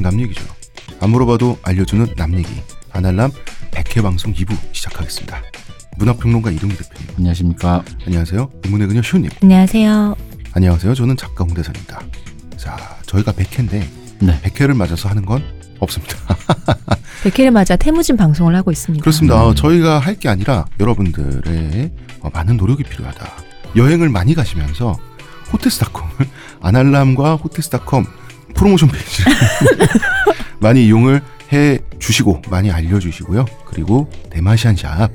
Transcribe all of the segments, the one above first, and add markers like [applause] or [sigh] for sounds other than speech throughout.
교양 남 얘기죠. 안 물어봐도 알려주는 남 얘기. 아날람 100회 방송 2부 시작하겠습니다. 문화평론가 이동기 대표님. 안녕하십니까. 안녕하세요. 인문의 그녀 시호님. 안녕하세요. 안녕하세요. 저는 작가 홍대선입니다. 자, 저희가 100회인데 네. 100회를 맞아서 하는 건 없습니다. [laughs] 100회를 맞아 태무진 방송을 하고 있습니다. 그렇습니다. 음. 어, 저희가 할 게 아니라 여러분들의 어, 많은 노력이 필요하다. 여행을 많이 가시면서 호텔스닷컴을 [laughs] 아날람과 호텔스닷컴 프로모션 페이지를 [laughs] 많이 이용을 해 주시고 많이 알려주시고요. 그리고 대마시안 샵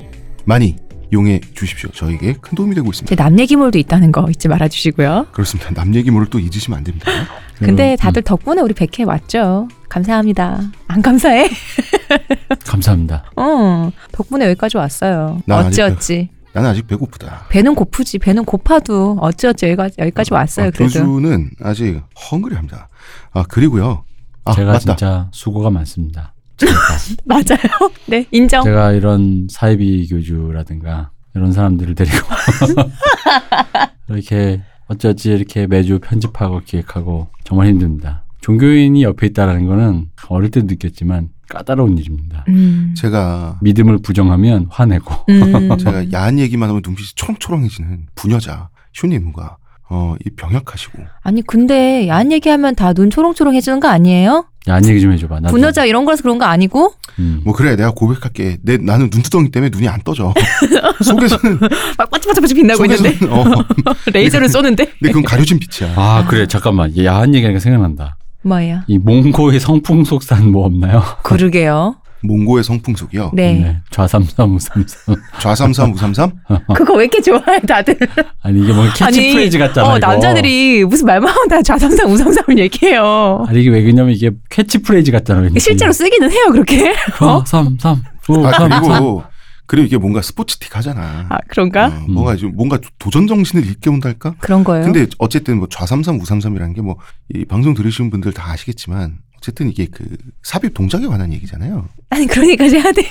많이 이용해 주십시오. 저에게 큰 도움이 되고 있습니다. 제남 얘기몰도 있다는 거 잊지 말아 주시고요. 그렇습니다. 남 얘기물을 또 잊으시면 안 됩니다. [laughs] 근데 그, 다들 덕분에 우리 100회 왔죠. 감사합니다. 안 감사해? 음, [laughs] 감사합니다. 어, 덕분에 여기까지 왔어요. 나 아직 어찌 어찌. 나는 아직 배고프다. 배는 고프지. 배는 고파도 어찌어찌 여기까지, 여기까지 왔어요. 아, 그래도. 교주는 아직 헝그리합니다. 아 그리고요. 아 제가 맞다. 진짜 수고가 많습니다. 제가, [laughs] 맞아요. 네, 인정. 제가 이런 사이비 교주라든가 이런 사람들을 데리고 [laughs] 이렇게 어쩌지 이렇게 매주 편집하고 기획하고 정말 힘듭니다. 종교인이 옆에 있다라는 거는 어릴 때도 느꼈지만 까다로운 일입니다. 음. 제가 믿음을 부정하면 화내고 음. 제가 야한 얘기만 하면 눈빛이 초롱초롱해지는 부녀자 쇼님과 어, 이 병약하시고 아니, 근데 야한 얘기하면 다 눈 초롱초롱 해주는 거 아니에요? 야한 얘기 좀 해줘봐. 나도. 분여자 이런 거라서 그런 거 아니고? 음. 뭐 그래 내가 고백할게 내 나는 눈두덩이 때문에 눈이 안 떠져 [laughs] 속에서는 [laughs] 막 반짝반짝 빛나고 있는데? 속에서는 어 [laughs] 레이저를 쏘는데? 근데 그건 가려진 빛이야 아 그래 잠깐만 얘 야한 얘기하니까 생각난다. 뭐예요? 이 몽고의 성풍속산 뭐 없나요? 그러게요. 몽고의 성풍속이요 네. 좌삼삼 우삼삼. 좌삼삼 우삼삼 [laughs] 그거 왜 이렇게 좋아해, 다들? 아니 이게 뭐 캐치프레이즈 같잖아 어, 이거. 남자들이 무슨 말만 하면 다 좌삼삼, 우삼삼을 얘기해요. 아니 이게 왜 그러냐면 이게 캐치프레이즈 같잖아. 왠지. 실제로 쓰기는 해요, 그렇게. 어? 좌삼삼 아 우삼삼. 그리고 그리고 이게 뭔가 스포츠틱 하잖아 아, 그런가? 어, 뭔가 좀 뭔가 도전 정신을 일깨운달까 그런 거예요. 근데 어쨌든 뭐 좌삼삼 우삼삼이라는 게 뭐 이 방송 들으시는 분들 다 아시겠지만 어쨌든 이게 그 삽입 동작에 관한 얘기잖아요. 아니, 그러니까지 해야 돼.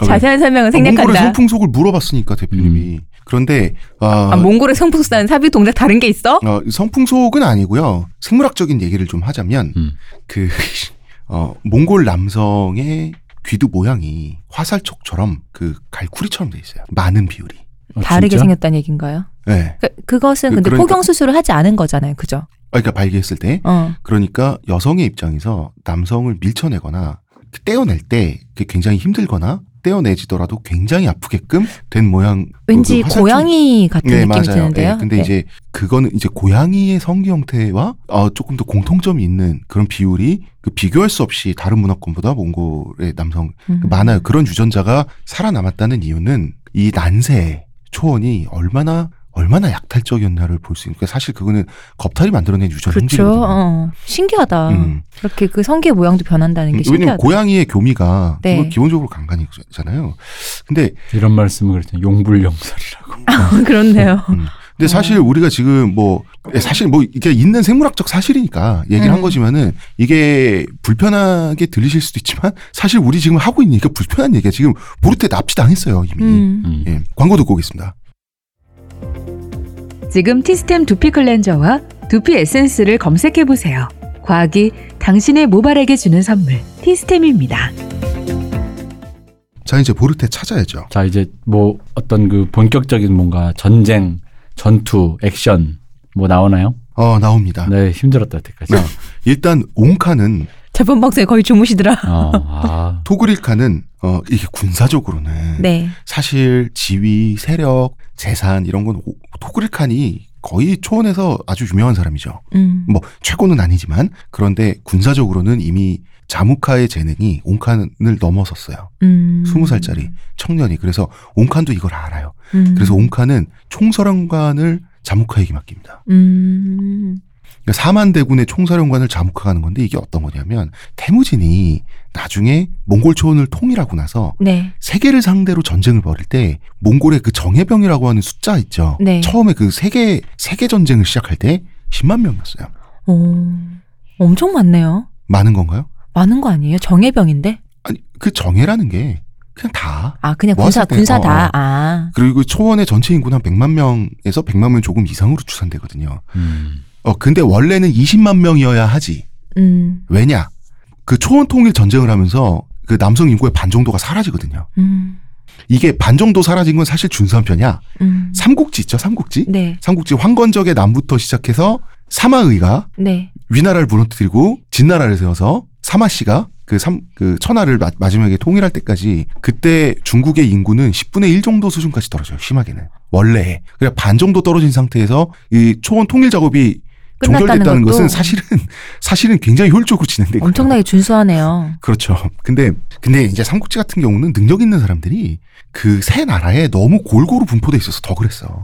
왜? 자세한 설명은 아, 몽골의 생략한다. 성풍속을 물어봤으니까 대표님이 그런데 아, 아, 몽골의 성풍속사는 삽입 동작 다른 게 있어? 어, 성풍속은 아니고요. 생물학적인 얘기를 좀 하자면 음. 그 어, 몽골 남성의 귀두 모양이 화살촉처럼 그 갈쿠리처럼 돼 있어요. 많은 비율이. 어, 다르게 진짜? 생겼다는 얘기인가요? 네. 그, 그것은 그- 근데 그러니까- 포경 수술을 하지 않은 거잖아요. 그죠? 아, 그러니까 발기했을 때 어. 그러니까 여성의 입장에서 남성을 밀쳐내거나 떼어낼 때 그게 굉장히 힘들거나 떼어내지더라도 굉장히 아프게끔 된 모양. 왠지 그 고양이 같은 네, 느낌이 맞아요. 드는데요. 네, 근데 네. 이제 그거는 이제 고양이의 성기 형태와 어, 조금 더 공통점이 있는 그런 비율이 그 비교할 수 없이 다른 문화권보다 몽골의 남성 음. 많아요. 그런 유전자가 살아남았다는 이유는 이 난세 초원이 얼마나 얼마나 약탈적이었나를 볼 수 있는. 그러니까 사실 그거는 겁탈이 만들어낸 유전 그렇죠. 형질이거든요. 어. 신기하다. 음. 그렇게 그 성기의 모양도 변한다는 게 왜냐면 신기하다. 고양이의 교미가 네. 기본적으로 간간이잖아요. 근데 이런 말씀을 그랬더니 용불용설이라고. 아, [laughs] 그렇네요. 음. 근데 사실 우리가 지금 뭐 사실 뭐 이게 있는 생물학적 사실이니까 얘기를 한 음. 거지만은 이게 불편하게 들리실 수도 있지만 사실 우리 지금 하고 있는 얘기가 불편한 얘기가 지금 보르테 납치당했어요 이미. 음. 음. 예. 광고 듣고 오겠습니다. 지금 티스템 두피 클렌저와 두피 에센스를 검색해 보세요. 과학이 당신의 모발에게 주는 선물 티스템입니다. 자 이제 보르테 찾아야죠. 자 이제 뭐 어떤 그 본격적인 뭔가 전쟁, 전투, 액션 뭐 나오나요? 어 나옵니다. 네 힘들었다 여태까지. 네. 일단 옹카는 방송에 거의 주무시더라. 어, 아, [laughs] 토그릴카는 어 이게 군사적으로는 네. 사실 지위, 세력, 재산 이런 건 오- 토그릴칸이 거의 초원에서 아주 유명한 사람이죠. 음. 뭐 최고는 아니지만 그런데 군사적으로는 이미 자무카의 재능이 옹칸을 넘어섰어요. 음. 스무 살짜리 청년이 그래서 옹칸도 이걸 알아요. 음. 그래서 옹칸은 총사령관을 자무카에게 맡깁니다. 음. 그러니까 4만 대군의 총사령관을 자무카가 하는 건데 이게 어떤 거냐면 태무진이 나중에 몽골 초원을 통일하고 나서 네. 세계를 상대로 전쟁을 벌일 때 몽골의 그 정예병이라고 하는 숫자 있죠. 네. 처음에 그 세계 세계 전쟁을 시작할 때 10만 명이었어요. 오. 엄청 많네요. 많은 건가요? 많은 거 아니에요? 정예병인데? 아니 그 정예라는 게 그냥 다 아, 그냥 군사, 때, 군사 어, 다. 어. 아. 그리고 초원의 전체 인구는 한 100만 명에서 100만 명 조금 이상으로 추산되거든요. 음. 어 근데 원래는 20만 명이어야 하지. 음. 왜냐? 그 초원 통일 전쟁을 하면서 그 남성 인구의 반 정도가 사라지거든요. 음. 이게 반 정도 사라진 건 사실 준수한 편이야. 음. 삼국지 있죠, 삼국지? 네. 삼국지 황건적의 남부터 시작해서 사마의가 네. 위나라를 무너뜨리고 진나라를 세워서 사마씨가 그 삼, 그 천하를 마, 마지막에 통일할 때까지 그때 중국의 인구는 10분의 1 정도 수준까지 떨어져요. 심하게는. 원래. 그래 반 정도 떨어진 상태에서 이 초원 통일 작업이 종결됐다는 것은 사실은 [laughs] 사실은 굉장히 효율적으로 진행되고 엄청나게 준수하네요. 그렇죠. 근데 근데 이제 삼국지 같은 경우는 능력 있는 사람들이 그 세 나라에 너무 골고루 분포돼 있어서 더 그랬어.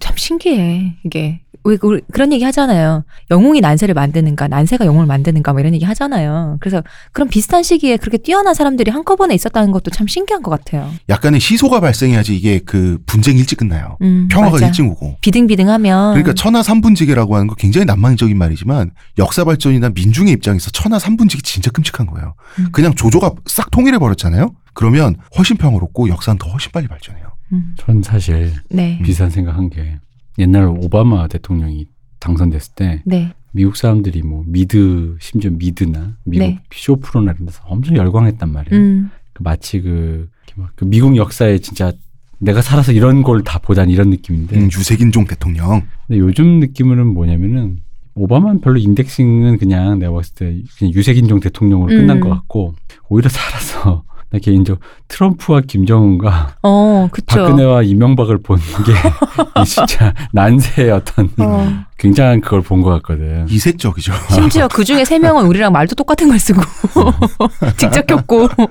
참 신기해. 이게 왜 우리 그런 얘기 하잖아요. 영웅이 난세를 만드는가, 난세가 영웅을 만드는가 뭐 이런 얘기 하잖아요. 그래서 그런 비슷한 시기에 그렇게 뛰어난 사람들이 한꺼번에 있었다는 것도 참 신기한 것 같아요. 약간의 시소가 발생해야지 이게 그 분쟁이 일찍 끝나요. 음, 평화가 맞아. 일찍 오고. 비등비등하면 그러니까 천하 삼분지계라고 하는 거 굉장히 낭만적인 말이지만 역사 발전이나 민중의 입장에서 천하 삼분지계 진짜 끔찍한 거예요. 음. 그냥 조조가 싹 통일해 버렸잖아요. 그러면 훨씬 평화롭고 역사는 더 훨씬 빨리 발전해요. 음, 전 사실 네, 비슷한 생각한 게 옛날 오바마 대통령이 당선됐을 때 네, 미국 사람들이 뭐 미드 심지어 미드나 미국 네. 쇼 프로나 이런 데서 엄청 열광했단 말이에요. 음, 그 마치 그, 막그 미국 역사에 진짜 내가 살아서 이런 걸 다 보단 이런 느낌인데 음, 유색인종 대통령. 근데 요즘 느낌으로는 뭐냐면은 오바마는 별로 인덱싱은 그냥 내가 봤을 때 그냥 유색인종 대통령으로 끝난 음. 것 같고 오히려 살아서 나 개인적으로 트럼프와 김정은과 어, 그쵸. 박근혜와 이명박을 본 게 [laughs] 진짜 난세의 어떤 어. 굉장한 그걸 본 것 같거든. 이색적이죠. 심지어 그 중에 세 명은 우리랑 말도 똑같은 걸 쓰고 [laughs] 직접 겪고 뭐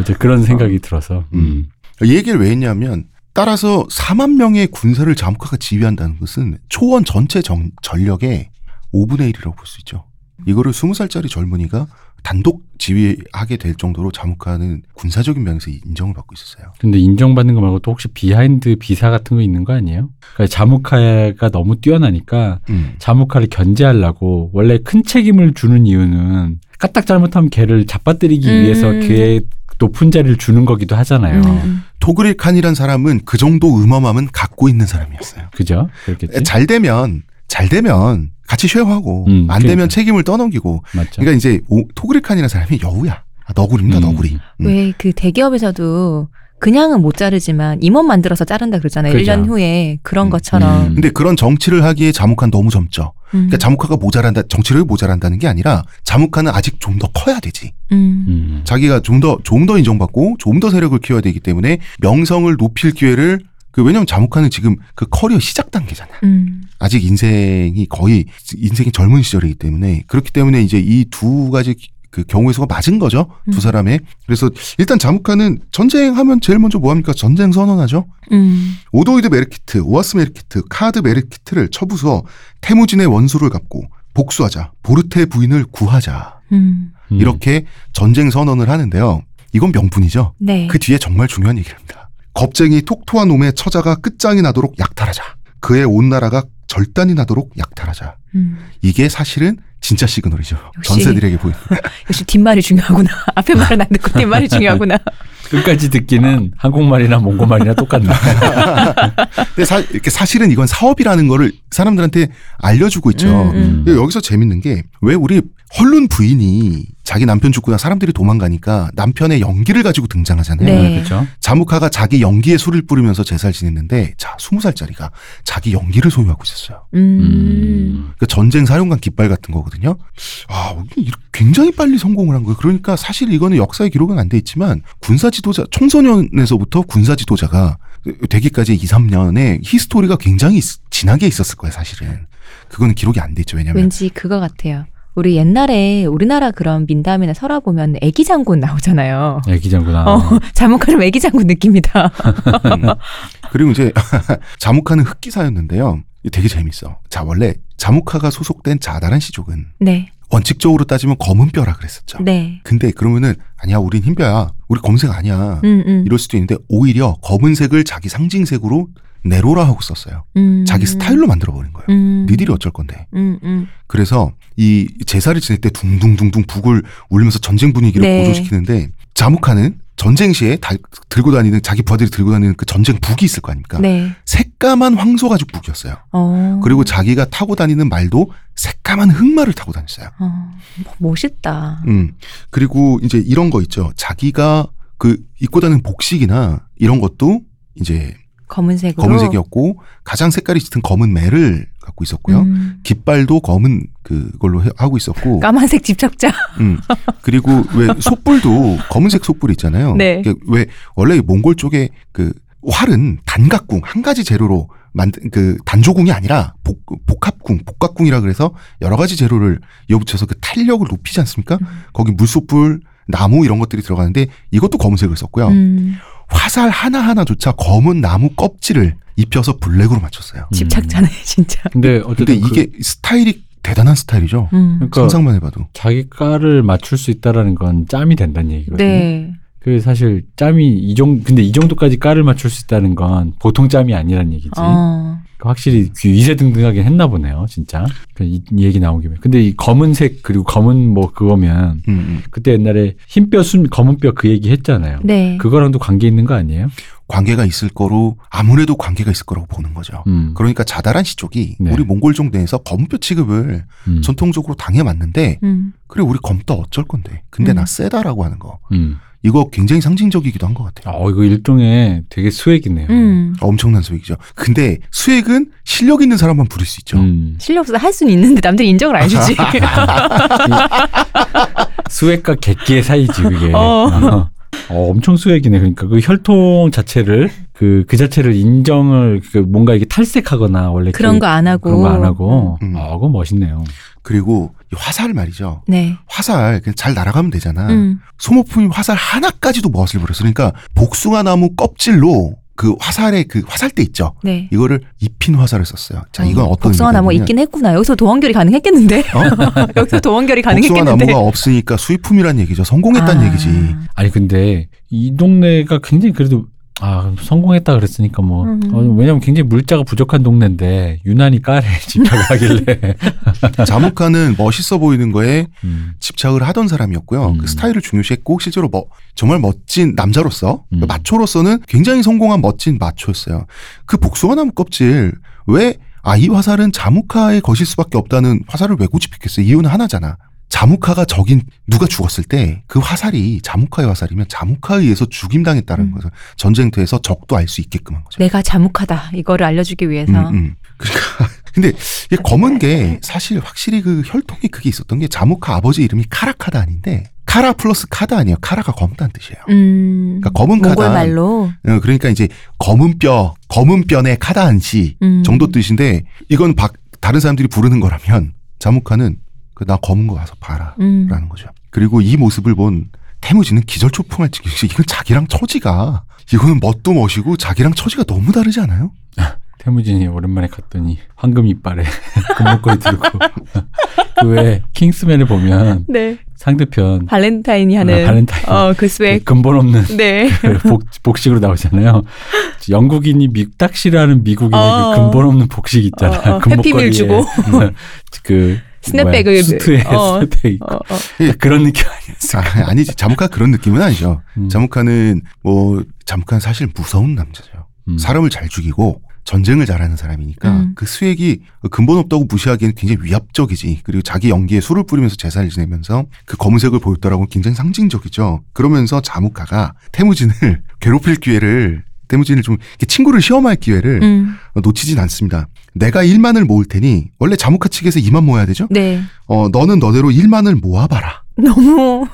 이제 그런 생각이 들어서 음. 이 얘기를 왜 했냐면 따라서 4만 명의 군사를 자무카가 지휘한다는 것은 초원 전체 정- 전력의 5분의 1이라고 볼 수 있죠. 이거를 20살짜리 젊은이가 단독 지휘하게 될 정도로 자무카는 군사적인 면에서 인정을 받고 있었어요. 근데 인정받는 거 말고 또 혹시 behind 비사 같은 거 있는 거 아니에요? 그러니까 자무카가 너무 뛰어나니까 음. 자무카를 견제하려고 원래 큰 책임을 주는 이유는 까딱 잘못하면 걔를 자빠뜨리기 음. 위해서 걔의 높은 자리를 주는 거기도 하잖아요. 음, 토그릴 칸이란 사람은 그 정도 음험함은 갖고 있는 사람이었어요. 그죠? 그렇겠지? 잘 되면 잘 되면 같이 쉐어하고 음, 안 되면 그러니까. 책임을 떠넘기고 맞죠. 그러니까 이제 오- 토그릴 칸이라는 사람이 여우야. 아, 너구리입니다. 음. 너구리. 음. 왜 그 대기업에서도 그냥은 못 자르지만 임원 만들어서 자른다 그러잖아요. 그죠. 1년 후에 그런 음. 것처럼. 음. 근데 그런 정치를 하기에 자무카는 너무 젊죠. 음. 그러니까 자무카가 모자란다, 정치력이 모자란다는 게 아니라 자무카는 아직 좀 더 커야 되지. 음. 음. 자기가 좀 더, 좀 더 인정받고 좀 더 세력을 키워야 되기 때문에 명성을 높일 기회를 그 왜냐면 자무카는 지금 그 커리어 시작 단계잖아. 음. 아직 인생이 거의 인생이 젊은 시절이기 때문에 그렇기 때문에 이제 이 두 가지 그 경우의 수가 맞은 거죠. 음. 두 사람의. 그래서 일단 자무카는 전쟁하면 제일 먼저 뭐 합니까? 전쟁 선언하죠. 음. 오도이드 메르키트, 오아스 메르키트, 카드 메르키트를 쳐부숴 태무진의 원수를 갚고 복수하자. 보르테 부인을 구하자. 음. 음. 이렇게 전쟁 선언을 하는데요. 이건 명분이죠. 네. 그 뒤에 정말 중요한 얘기를 합니다. 겁쟁이 톡토한 놈의 처자가 끝장이 나도록 약탈하자. 그의 온 나라가 절단이 나도록 약탈하자. 음. 이게 사실은 진짜 시그널이죠. 역시. 전세들에게 보이는. [laughs] 역시 뒷말이 중요하구나. [laughs] 앞에 말은 안 듣고 뒷말이 [laughs] 중요하구나. 끝까지 듣기는 한국말이나 몽고말이나 똑같네. 근데 사, 이렇게 사실은 이건 사업이라는 거를 사람들한테 알려주고 있죠. 음, 음. 근데 여기서 재밌는 게 왜 우리 헐룬 부인이 자기 남편 죽고 나 사람들이 도망가니까 남편의 연기를 가지고 등장하잖아요. 네. 그렇죠. 자무카가 자기 연기에 술을 뿌리면서 제사를 지냈는데 자, 스무 살짜리가 자기 연기를 소유하고 있었어요. 음. 그 전쟁 사령관 깃발 같은 거거든요. 아, 굉장히 빨리 성공을 한 거예요. 그러니까 사실 이거는 역사의 기록은 안 돼 있지만 군사 지도자 청소년에서부터 군사 지도자가 되기까지 2, 3년의 히스토리가 굉장히 있- 진하게 있었을 거예요, 사실은. 그거는 기록이 안돼 있죠. 왜냐면 왠지 그거 같아요. 우리 옛날에 우리나라 그런 민담이나 설화 보면 애기 장군 나오잖아요. 애기장구나. 어, 잘못하면 애기 장군 느낌이다. 음. 그리고 이제 [laughs] 자무카는 흑기사였는데요. 되게 재밌어. 자, 원래 자무카가 소속된 자다란 시족은 네. 원칙적으로 따지면 검은 뼈라 그랬었죠. 네. 근데 그러면은 아니야, 우린 흰 뼈야. 우리 검은색 아니야. 음, 음. 이럴 수도 있는데 오히려 검은색을 자기 상징색으로 네로라 하고 썼어요. 음. 자기 스타일로 만들어 버린 거예요. 음. 니들이 어쩔 건데. 음, 음. 그래서 이 제사를 지낼 때 둥둥둥둥 북을 울리면서 전쟁 분위기를 네. 고조시키는데 자무카는 전쟁 시에 다, 들고 다니는 자기 부하들이 들고 다니는 그 전쟁 북이 있을 거 아닙니까? 네. 새까만 황소 가죽 북이었어요. 어. 그리고 자기가 타고 다니는 말도 새까만 흑말을 타고 다녔어요. 어, 멋있다. 음. 그리고 이제 이런 거 있죠. 자기가 그 입고 다니는 복식이나 이런 것도 이제 검은색으로. 검은색이었고 가장 색깔이 짙은 검은 매를 갖고 있었고요. 음. 깃발도 검은 그걸로 해- 하고 있었고, 까만색 집착자. 음. 그리고 왜 [laughs] 솥불도 검은색 솥불 있잖아요. 네. 왜 원래 몽골 쪽에 그 활은 단각궁 한 가지 재료로 만든 그 단조궁이 아니라 복, 복합궁, 복각궁이라 그래서 여러 가지 재료를 이어붙여서 그 탄력을 높이지 않습니까? 음. 거기 물솥불, 나무 이런 것들이 들어가는데 이것도 검은색을 썼고요. 음. 화살 하나하나조차 검은 나무 껍질을 입혀서 블랙으로 맞췄어요. 집착자네 [laughs] 진짜. 근데 어쨌든 근데 그 이게 스타일이 대단한 스타일이죠. 음. 그러니까 상상만 해봐도. 자기 과를 맞출 수 있다라는 건 짬이 된다는 얘기거든요. 네. 그 사실 짬이 이 정도 근데 이 정도까지 과를 맞출 수 있다는 건 보통 짬이 아니란 얘기지. 어. 그 확실히 귀 위세등등하게 했나 보네요, 진짜. 그 이, 이 얘기 나온 김에. 근데 이 검은색 그리고 검은 뭐 그거면 음, 음. 그때 옛날에 흰뼈 순 검은 뼈 그 얘기 했잖아요. 네. 그거랑도 관계 있는 거 아니에요? 관계가 있을 거로 아무래도 관계가 있을 거라고 보는 거죠. 음. 그러니까 자다란 시족이 네. 우리 몽골종 내에서 검뼈 취급을 음. 전통적으로 당해왔는데 음. 그래 우리 검떠 어쩔 건데 근데 음. 나 세다라고 하는 거 음. 이거 굉장히 상징적이기도 한 것 같아요. 어, 이거 일종의 되게 수액이네요. 음. 엄청난 수액이죠. 근데 수액은 실력 있는 사람만 부릴 수 있죠. 음. 실력 없어 할 수는 있는데 남들이 인정을 안 해주지. [laughs] 수액과 객기의 사이지 그게. 어. 어, 엄청 수액이네. 그러니까 그 혈통 자체를 그, 그 자체를 인정을 그 뭔가 이게 탈색하거나 원래 그런 그, 거안 하고. 그런 거 안 하고. 음. 아, 그건 멋있네요. 그리고 이 화살 말이죠. 네. 화살 그냥 잘 날아가면 되잖아. 음. 소모품이 화살 하나까지도 멋을 부렸어. 그러니까 복숭아 나무 껍질로 그 화살의 그 화살대 있죠. 네. 이거를 입힌 화살을 썼어요. 자, 이건 어, 어떤 복숭아 나무 있긴 했구나. 여기서 도원결이 가능했겠는데? 어? [laughs] 여기서 도원결이 복숭아 가능했겠는데? 나무가 없으니까 수입품이란 얘기죠. 성공했다는 아. 얘기지. 아니 근데 이 동네가 굉장히 그래도 아 성공했다 그랬으니까 뭐 음. 어, 왜냐면 굉장히 물자가 부족한 동네인데 유난히 까래 집착을 하길래 자무카는 멋있어 보이는 거에 음. 집착을 하던 사람이었고요. 음. 그 스타일을 중요시했고 실제로 뭐 정말 멋진 남자로서 음. 마초로서는 굉장히 성공한 멋진 마초였어요. 그 복숭아 나무 껍질 왜 아, 이 화살은 자무카의 것일 수밖에 없다는 화살을 왜 고집했겠어요? 이유는 하나잖아. 자무카가 적인 누가 죽었을 때 그 화살이 자무카의 화살이면 자무카에 의해서 죽임당했다는 음. 것을 전쟁터에서 적도 알 수 있게끔 한 거죠. 내가 자묵하다. 이거를 알려주기 위해서. 음, 음. 그러니까 [laughs] 근데 이게 검은 게 사실 확실히 그 혈통이 그게 있었던 게 자무카 아버지 이름이 카라카다 아닌데 카라 플러스 카다 아니에요. 카라가 검다는 뜻이에요. 음. 그러니까 검은 카다. 말로. 어, 그러니까 이제 검은 뼈, 검은 뼈의 카다한시 음. 정도 뜻인데 이건 박, 다른 사람들이 부르는 거라면 자무카는 그 나 검은 거 와서 봐라 음. 라는 거죠. 그리고 이 모습을 본 태무진은 기절초풍할 지경이 이건 자기랑 처지가 이거는 멋도 멋이고 자기랑 처지가 너무 다르지 않아요? 태무진이 오랜만에 갔더니 황금 이빨에 [laughs] 금목걸이 들고 [laughs] 그왜 킹스맨을 보면 네. 상대편 발렌타인이 하는. 아, 발렌타인 어, 그그 swag. 근본 없는 네. 그 복, 복식으로 나오잖아요. 영국인이 싫어하는 미국인의 어. 그 근본 없는 복식 있잖아. 어, 어, 금목걸이에 해피밀 주고. [laughs] 그 스냅백을. 뭐야, 수트에 어. 스냅백 입고 어, 어. 딱 그런 느낌 아니었어. 아, 아니지. 자무카 그런 느낌은 아니죠. 음. 자무카는 뭐 자무카는 사실 무서운 남자죠. 음. 사람을 잘 죽이고 전쟁을 잘하는 사람이니까 음. 그 수액이 근본 없다고 무시하기에는 굉장히 위압적이지. 그리고 자기 연기에 술을 뿌리면서 제사를 지내면서 그 검은색을 보였더라고는 굉장히 상징적이죠. 그러면서 자무카가 태무진을 괴롭힐 기회를 태무진을 좀 이렇게 친구를 시험할 기회를 음. 놓치진 않습니다. 내가 1만을 모을 테니 원래 자무카 측에서 2만 모아야 되죠? 네. 어 너는 너대로 1만을 모아봐라. [laughs] 너무,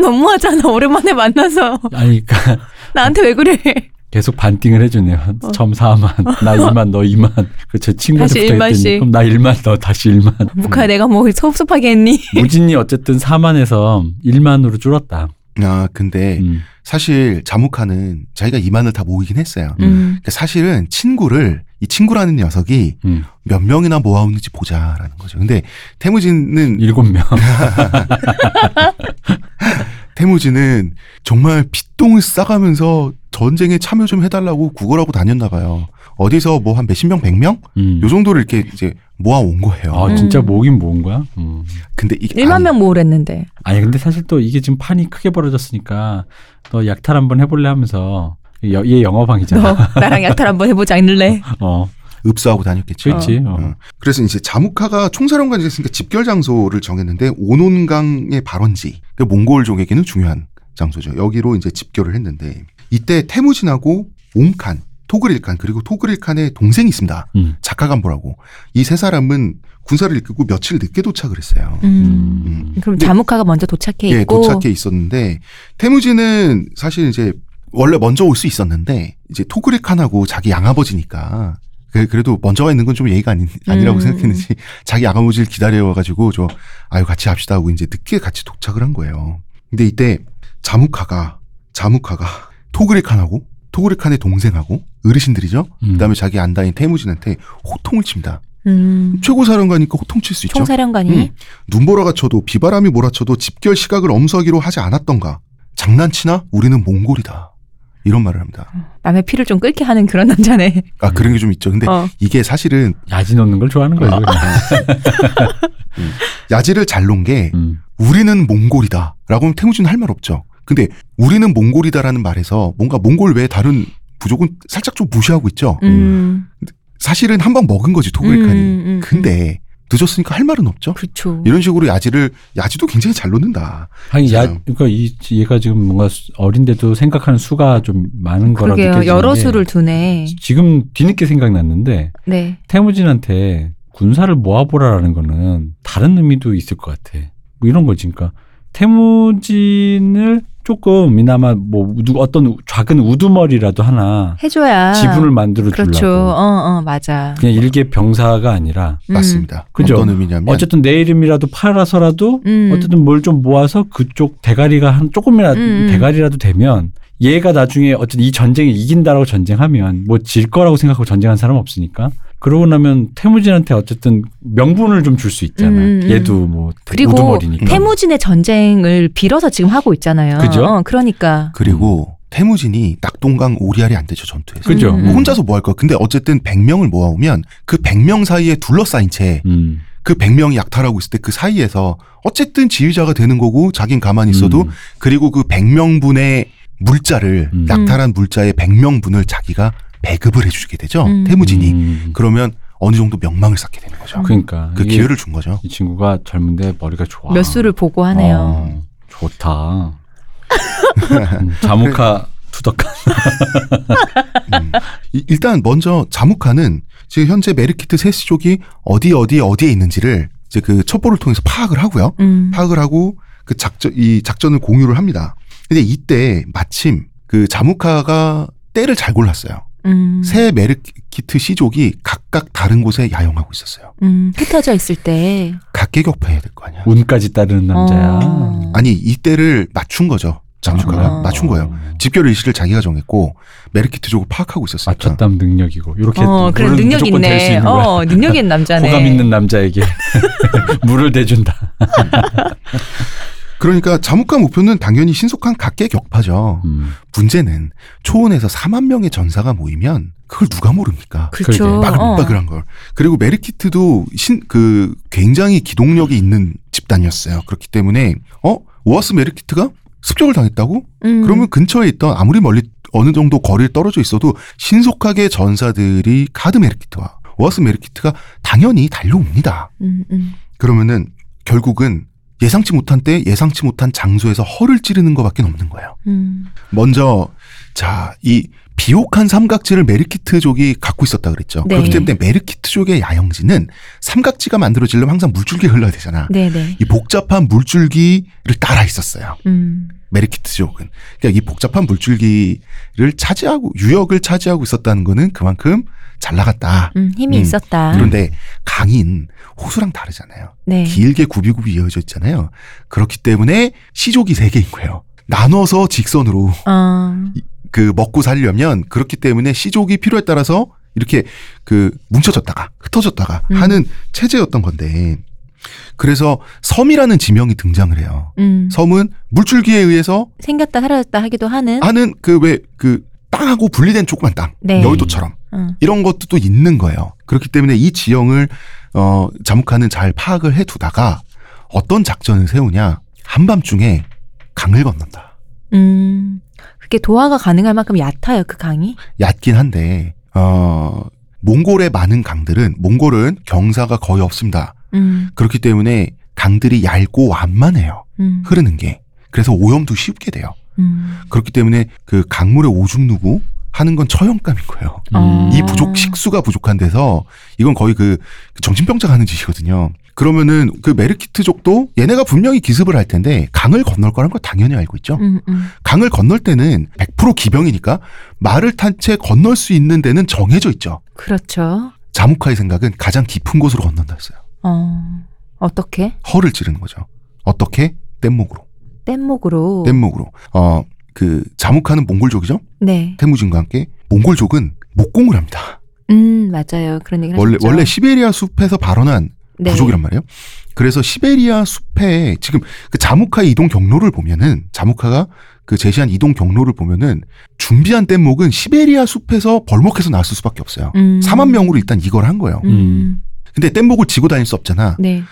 너무하잖아. 오랜만에 만나서. 아니 그러니까 [laughs] 나한테 왜 그래. 계속 반띵을 해주네요. 어. 처음 4만, 나 [laughs] 2만, 너 2만. 그제 친구한테 1만씩. 그럼 나 1만, 너 다시 1만. 무카야 내가 뭐 섭섭하게 했니? 무진이 어쨌든 4만에서 1만으로 줄었다. 아 근데 음. 사실 자무카는 자기가 2만을 다 모이긴 했어요. 음. 그러니까 사실은 친구를 이 친구라는 녀석이 음. 몇 명이나 모아오는지 보자라는 거죠. 근데 태무진은 7명. [laughs] 태무진은 정말 핏똥을 싸가면서 전쟁에 참여 좀 해달라고 구걸하고 다녔나 봐요. 어디서 뭐 한 몇십 명, 백 명? 음. 요 정도를 이렇게 이제 모아 온 거예요. 아 음. 진짜 모으긴 모은 거야? 음. 근데 이게 1만 아니, 명 모으랬는데. 아니 근데 사실 또 이게 지금 판이 크게 벌어졌으니까 너 약탈 한번 해볼래 하면서 여- 얘 영어방이잖아. 너 나랑 약탈 한번 해보자 않을래? [laughs] 어, 읍수하고 다녔겠죠. 그렇지. 어. 어. 그래서 이제 자무카가 총사령관이 됐으니까 집결 장소를 정했는데 오논강의 발원지, 그 몽골족에게는 중요한 장소죠. 여기로 이제 집결을 했는데 이때 태무진하고 옹칸, 토그릴칸 그리고 토그릴칸의 동생이 있습니다. 음. 자카간보라고 이 세 사람은 군사를 이끌고 며칠 늦게 도착을 했어요. 음. 음. 그럼 근데- 자무카가 먼저 도착해 예, 있고. 도착해 있었는데 태무진은 사실 이제 원래 먼저 올 수 있었는데 이제 토그릴칸하고 자기 양아버지니까 그- 그래도 먼저 가 있는 건 좀 예의가 아니, 아니라고 음. 생각했는지 자기 양아버지를 기다려가지고 저 아유 같이 합시다 하고 이제 늦게 같이 도착을 한 거예요. 근데 이때 자무카가 자무카가 토그릴칸하고 토그릴칸의 동생하고 어르신들이죠. 음. 그다음에 자기 안다인 태무진한테 호통을 칩니다. 음. 최고 사령관이니까 호통 칠 수 있죠. 총사령관이 음. 눈보라가 쳐도 비바람이 몰아쳐도 집결 시각을 엄수하기로 하지 않았던가. 장난치나? 우리는 몽골이다. 이런 말을 합니다. 남의 피를 좀 끓게 하는 그런 남자네. 아 그런 게 좀 있죠. 근데 어. 이게 사실은 야지 놓는 걸 좋아하는 거예요. 그냥. [laughs] 야지를 잘 놓은 게 음. 우리는 몽골이다라고 하면 태무진은 할말 없죠. 근데 우리는 몽골이다라는 말에서 뭔가 몽골 외에 다른 부족은 살짝 좀 무시하고 있죠. 음. 사실은 한방 먹은 거지 토그릴칸이. 음, 음, 음. 근데 늦었으니까 할 말은 없죠. 그렇죠. 이런 식으로 야지를 야지도 굉장히 잘 놓는다. 아니 야. 그러니까 이 얘가 지금 뭔가 수- 어린데도 생각하는 수가 좀 많은 거라 그러게요. 느껴지는 여러 게 수를 두네. 지금 뒤늦게 생각났는데 네. 태무진한테 군사를 모아보라라는 거는 다른 의미도 있을 것 같아. 뭐 이런 거지. 그러니까 태무진을 조금 이나마 뭐 어떤 우- 작은 우두머리라도 하나 해줘야. 지분을 만들어 그렇죠. 주려고. 어, 어, 맞아. 그냥 일개 병사가 아니라 음. 맞습니다. 그죠? 어떤 의미냐면 어쨌든 내 이름이라도 팔아서라도 음. 어쨌든 뭘 좀 모아서 그쪽 대가리가 한 조금이라도 음. 대가리라도 되면 얘가 나중에 어쨌든 이 전쟁에 이긴다라고 전쟁하면 뭐 질 거라고 생각하고 전쟁한 사람 없으니까 그러고 나면 태무진한테 어쨌든 명분을 좀 줄 수 있잖아. 음, 음. 얘도 뭐 그리고 우두머리니까. 태무진의 전쟁을 빌어서 지금 하고 있잖아요. 그죠? 어, 그러니까. 그리고 태무진이 낙동강 오리알이 안 되죠 전투에서. 그죠? 음, 뭐 혼자서 뭐 할 거야. 근데 어쨌든 100명을 모아오면 그 100명 사이에 둘러싸인 채 음. 그 100명이 약탈하고 있을 때 그 사이에서 어쨌든 지휘자가 되는 거고 자긴 가만히 있어도 음. 그리고 그 100명분의 물자를 음. 약탈한 물자의 100명분을 자기가 배급을 해주게 되죠. 음. 태무진이. 음. 그러면 어느 정도 명망을 쌓게 되는 거죠. 그러니까 그 기회를 준 거죠. 이 친구가 젊은데 머리가 좋아. 몇 수를 보고 하네요. 어, 좋다. 음, 자무카 [laughs] 투덕한. 음. 이- 일단 먼저 자무카는 지금 현재 메르키트 세시족이 어디 어디 어디에 있는지를 이제 그 첩보를 통해서 파악을 하고요. 음. 파악을 하고 그 작전 이 작전을 공유를 합니다. 근데 이때 마침 그 자무카가 때를 잘 골랐어요. 음. 새 메르키트 시족이 각각 다른 곳에 야영하고 있었어요. 음. 흩어져 있을 때. 각계 격파해야 될 거 아니야. 운까지 따르는 남자야. 어. 아니 이 때를 맞춘 거죠. 자무카가 아. 맞춘 거예요. 집결 의식을 자기가 정했고 메르키트족을 파악하고 있었으니까. 맞췄담 능력이고 이렇게 어, 그래 능력 무조건 될수 있네. 어, 능력 있는 남자네. [laughs] 호감 있는 남자에게 [laughs] 물을 대준다. [laughs] 그러니까 자무카 목표는 당연히 신속한 각계 격파죠. 음. 문제는 초원에서 4만 명의 전사가 모이면 그걸 누가 모릅니까? 그렇죠. 그러게. 어. 걸. 그리고 메르키트도 신, 그, 굉장히 기동력이 있는 집단이었어요. 그렇기 때문에, 어? 오아스 메르키트가 습격을 당했다고? 음. 그러면 근처에 있던 아무리 멀리 어느 정도 거리에 떨어져 있어도 신속하게 전사들이 카드 메르키트와 오아스 메르키트가 당연히 달려옵니다. 음, 음. 그러면은 결국은 예상치 못한 때 예상치 못한 장소에서 허를 찌르는 것밖에 없는 거예요. 음. 먼저 자, 이 비옥한 삼각지를 메르키트족이 갖고 있었다 그랬죠. 네. 그렇기 때문에 메르키트족의 야영지는 삼각지가 만들어지려면 항상 물줄기가 흘러야 되잖아. 네네. 이 복잡한 물줄기를 따라 있었어요. 음. 메르키트족은. 그러니까 이 복잡한 물줄기를 차지하고 유역을 차지하고 있었다는 거는 그만큼 잘 나갔다. 음, 힘이 음. 있었다. 그런데 강인 호수랑 다르잖아요. 네. 길게 굽이굽이 이어져 있잖아요. 그렇기 때문에 시족이 세 개인 거예요. 나눠서 직선으로 어. 그 먹고 살려면 그렇기 때문에 시족이 필요에 따라서 이렇게 그 뭉쳐졌다가 흩어졌다가 음. 하는 체제였던 건데 그래서 섬이라는 지명이 등장을 해요. 음. 섬은 물줄기에 의해서 생겼다 사라졌다 하기도 하는. 하는 그 왜그 땅하고 분리된 조그만 땅 네. 여의도처럼 응. 이런 것도 또 있는 거예요. 그렇기 때문에 이 지형을 어 자무카는 잘 파악을 해두다가 어떤 작전을 세우냐 한밤중에 강을 건넌다. 음. 그게 도하가 가능할 만큼 얕아요, 그 강이? 얕긴 한데 어 몽골의 많은 강들은 몽골은 경사가 거의 없습니다. 음. 그렇기 때문에 강들이 얇고 완만해요. 음. 흐르는 게. 그래서 오염도 쉽게 돼요. 음. 그렇기 때문에 그 강물의 오줌 누구 하는 건 처형감인 거예요. 어. 이 부족 식수가 부족한 데서 이건 거의 그 정신병자가 하는 짓이거든요. 그러면은 그 메르키트족도 얘네가 분명히 기습을 할 텐데 강을 건널 거란 걸 당연히 알고 있죠. 음, 음. 강을 건널 때는 100% 기병이니까 말을 탄 채 건널 수 있는 데는 정해져 있죠. 그렇죠. 자무카의 생각은 가장 깊은 곳으로 건넌다 했어요. 어. 어떻게? 허를 찌르는 거죠. 어떻게? 뗏목으로. 뗏목으로. 뗏목으로. 어, 그 자무카는 몽골족이죠. 네. 태무진과 함께 몽골족은 목공을 합니다. 음, 맞아요. 그런 얘기를 원래 하셨죠. 원래 시베리아 숲에서 발원한 네. 부족이란 말이에요. 그래서 시베리아 숲에 지금 그 자무카의 이동 경로를 보면은 자무카가 그 제시한 이동 경로를 보면은 준비한 뗏목은 시베리아 숲에서 벌목해서 나왔을 수밖에 없어요. 음. 4만 명으로 일단 이걸 한 거예요. 음. 근데 뗏목을 지고 다닐 수 없잖아. 네.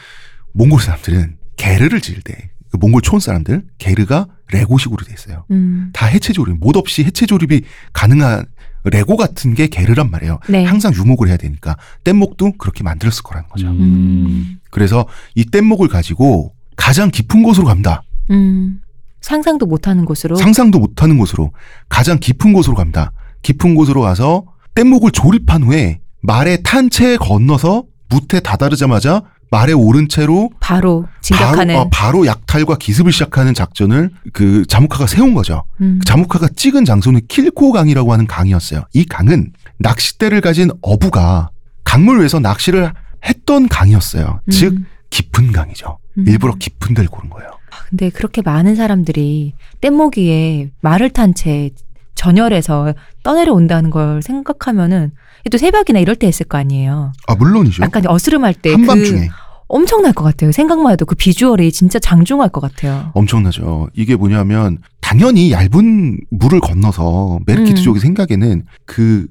몽골 사람들은 게르를 지을 때, 그 몽골 초원 사람들 게르가 레고식으로 돼 있어요. 음. 다 해체 조립, 못 없이 해체 조립이 가능한 레고 같은 게 게르란 말이에요. 네. 항상 유목을 해야 되니까 뗏목도 그렇게 만들었을 거라는 거죠. 음. 그래서 이 뗏목을 가지고 가장 깊은 곳으로 갑니다. 음. 상상도 못하는 곳으로. 상상도 못하는 곳으로 가장 깊은 곳으로 갑니다. 깊은 곳으로 가서 뗏목을 조립한 후에 말에 탄채 건너서 무태 다다르자마자 말에 오른 채로 바로 진격하는. 바로, 어, 바로 약탈과 기습을 시작하는 작전을 그 자무카가 세운 거죠. 음. 그 자무카가 찍은 장소는 킬코 강이라고 하는 강이었어요. 이 강은 낚싯대를 가진 어부가 강물 위에서 낚시를 했던 강이었어요. 음. 즉 깊은 강이죠. 음. 일부러 깊은 데를 고른 거예요. 근데 그렇게 많은 사람들이 뗏목 위에 말을 탄 채 전열에서 떠내려 온다는 걸 생각하면은 또 새벽이나 이럴 때 했을 거 아니에요. 아 물론이죠. 약간 어스름할 때그 한밤중에 엄청날 것 같아요. 생각만 해도 그 비주얼이 진짜 장중할 것 같아요. 엄청나죠. 이게 뭐냐면 당연히 얇은 물을 건너서 음. 메르키트족의 생각에는 그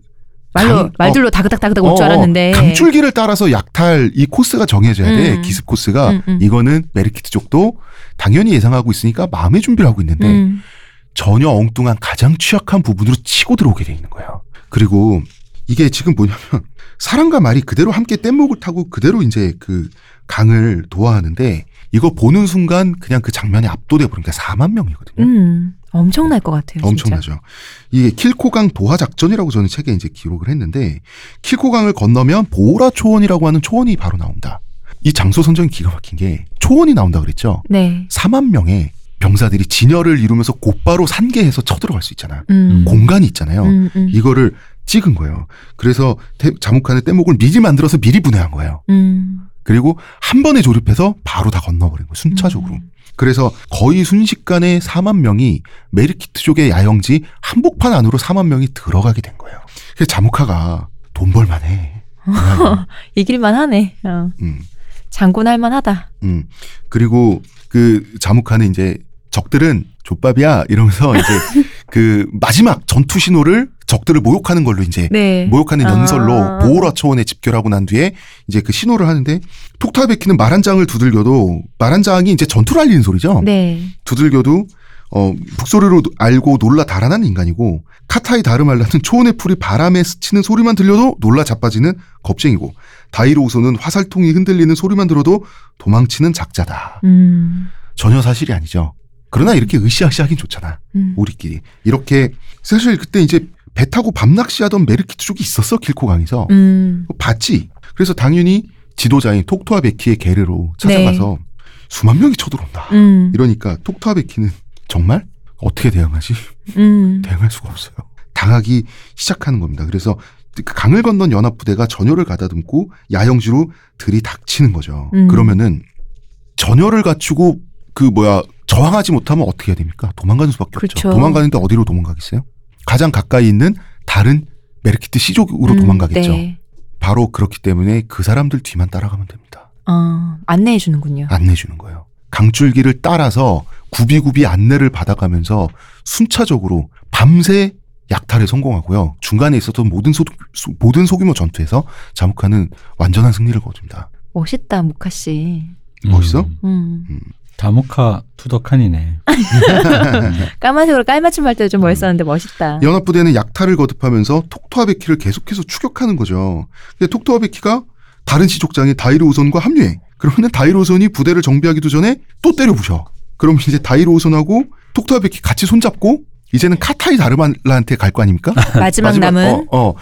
말로 강- 말들로 다그닥다그닥 올줄 어, 어, 알았는데. 강줄기를 따라서 약탈 이 코스가 정해져야 돼. 음. 기습 코스가 음, 음. 이거는 메르키트족도 당연히 예상하고 있으니까 마음의 준비를 하고 있는데 음. 전혀 엉뚱한 가장 취약한 부분으로 치고 들어오게 돼 있는 거예요. 그리고 이게 지금 뭐냐면 사람과 말이 그대로 함께 뗏목을 타고 그대로 이제 그 강을 도하하는데 이거 보는 순간 그냥 그 장면에 압도돼 버린 게 4만 명이거든요. 음. 엄청날 것 같아요. 진짜. 엄청나죠. 이게 킬코강 도하 작전이라고 저는 책에 이제 기록을 했는데 킬코강을 건너면 보라 초원이라고 하는 초원이 바로 나온다. 이 장소 선정이 기가 막힌 게 초원이 나온다 그랬죠. 네. 4만 명의 병사들이 진열을 이루면서 곧바로 산계해서 쳐들어갈 수 있잖아. 음. 공간이 있잖아요. 음, 음. 이거를 찍은 거예요. 그래서 태- 자묵한의 뗏목을 미리 만들어서 미리 분해한 거예요. 음. 그리고 한 번에 조립해서 바로 다 건너버린 거예요. 순차적으로. 음. 그래서 거의 순식간에 4만 명이 메르키트족의 야영지 한복판 안으로 4만 명이 들어가게 된 거예요. 그래서 자무카가 돈 벌만해. [laughs] 이길만 하네. 어. 음, 장군할 만하다. 음. 그리고 그 자무카는 이제 적들은 족밥이야 이러면서 이제 [laughs] 그 마지막 전투 신호를 적들을 모욕하는 걸로 이제 네. 모욕하는 연설로 아. 보호라 초원에 집결하고 난 뒤에 이제 그 신호를 하는데 톡타베키는 말 한 장을 두들겨도 말 한 장이 이제 전투를 알리는 소리죠. 네. 두들겨도 어 북소리로 알고 놀라 달아난 인간이고 카타이 다르말라는 초원의 풀이 바람에 스치는 소리만 들려도 놀라 자빠지는 겁쟁이고 다이로우소는 화살통이 흔들리는 소리만 들어도 도망치는 작자다. 음. 전혀 사실이 아니죠. 그러나 이렇게 으쌰으쌰 하긴 좋잖아. 음. 우리끼리 이렇게 사실 그때 이제 배 타고 밤낚시하던 메르키트족이 있었어 길코강에서 음. 봤지. 그래서 당연히 지도자인 톡토아 베키의 게르로 찾아가서 수만 명이 쳐들어온다. 음. 이러니까 톡토아 베키는 정말 어떻게 대응하지? 음. 대응할 수가 없어요. 당하기 시작하는 겁니다. 그래서 그 강을 건넌 연합 부대가 전열을 가다듬고 야영지로 들이닥치는 거죠. 음. 그러면은 전열을 갖추고 그 뭐야 저항하지 못하면 어떻게 해야 됩니까? 도망가는 수밖에 없죠. 그렇죠. 도망가는데 어디로 도망가겠어요? 가장 가까이 있는 다른 메르키트 시족으로 음, 도망가겠죠. 네. 바로 그렇기 때문에 그 사람들 뒤만 따라가면 됩니다. 어, 안내해 주는군요. 안내해 주는 거예요. 강줄기를 따라서 구비구비 안내를 받아가면서 순차적으로 밤새 약탈에 성공하고요. 중간에 있었던 모든 소, 소- 모든 소규모 전투에서 자무카는 완전한 승리를 거둡니다. 멋있다 무카 씨. 멋있어? 음. 음. 다모카 투덕한이네. [laughs] 까만색으로 깔맞춤 할 때도 좀 멋있었는데 멋있다. 연합부대는 약탈을 거듭하면서 톡토아베키를 계속해서 추격하는 거죠. 근데 톡토아베키가 다른 시족장인 다이로우선과 합류해. 그러면 다이로우선이 부대를 정비하기도 전에 또 때려 부셔. 그럼 이제 다이로우선하고 톡토아베키 같이 손잡고 이제는 카타이 다르말라한테 갈 거 아닙니까? [laughs] 마지막, 남은 어, 어.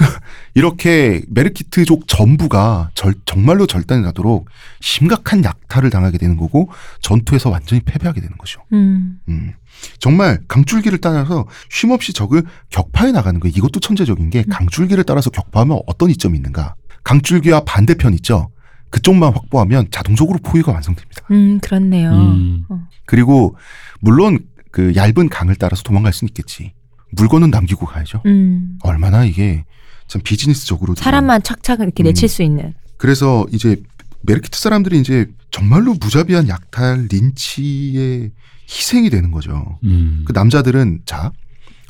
그, [laughs] 이렇게 메르키트족 전부가 절- 정말로 절단이 나도록 심각한 약탈을 당하게 되는 거고 전투에서 완전히 패배하게 되는 거죠. 음. 음. 정말 강줄기를 따라서 쉼없이 적을 격파해 나가는 거예요. 이것도 천재적인 게 강줄기를 따라서 격파하면 어떤 이점이 있는가. 강줄기와 반대편 있죠. 그쪽만 확보하면 자동적으로 포위가 완성됩니다. 음, 그렇네요. 음. 그리고 물론 그 얇은 강을 따라서 도망갈 수는 있겠지. 물건은 남기고 가야죠. 음. 얼마나 이게 참 비즈니스적으로 사람만 착착 이렇게 음. 내칠 수 있는. 그래서 이제 메르키트 사람들이 이제 정말로 무자비한 약탈 린치의 희생이 되는 거죠. 음. 그 남자들은 자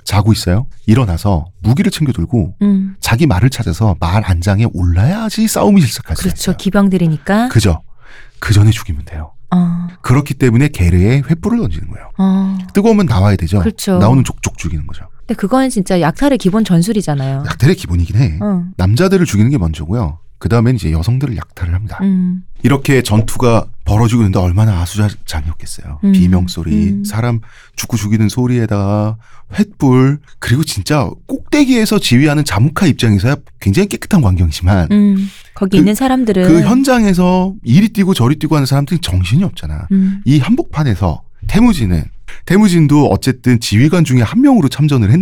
자고 있어요. 일어나서 무기를 챙겨 들고 음. 자기 말을 찾아서 말 안장에 올라야지 싸움이 시작할 수 그렇죠. 있어요. 기병들이니까. 그죠. 그 전에 죽이면 돼요. 어. 그렇기 때문에 게르에 횃불을 던지는 거예요. 어. 뜨거우면 나와야 되죠. 그렇죠. 나오는 족족 죽이는 거죠. 근데 그거는 진짜 약탈의 기본 전술이잖아요. 약탈의 기본이긴 해. 어. 남자들을 죽이는 게 먼저고요. 그 다음엔 이제 여성들을 약탈을 합니다. 음. 이렇게 전투가 벌어지고 있는데 얼마나 아수자장이었겠어요. 음. 비명 소리, 음. 사람 죽고 죽이는 소리에다가 횃불, 그리고 진짜 꼭대기에서 지휘하는 자무카 입장에서야 굉장히 깨끗한 광경이지만 음. 거기 그- 있는 사람들은 그 현장에서 이리 뛰고 저리 뛰고 하는 사람들이 정신이 없잖아. 음. 이 한복판에서 태무진은 태무진도 어쨌든 지휘관 중에 한 명으로 참전을 했,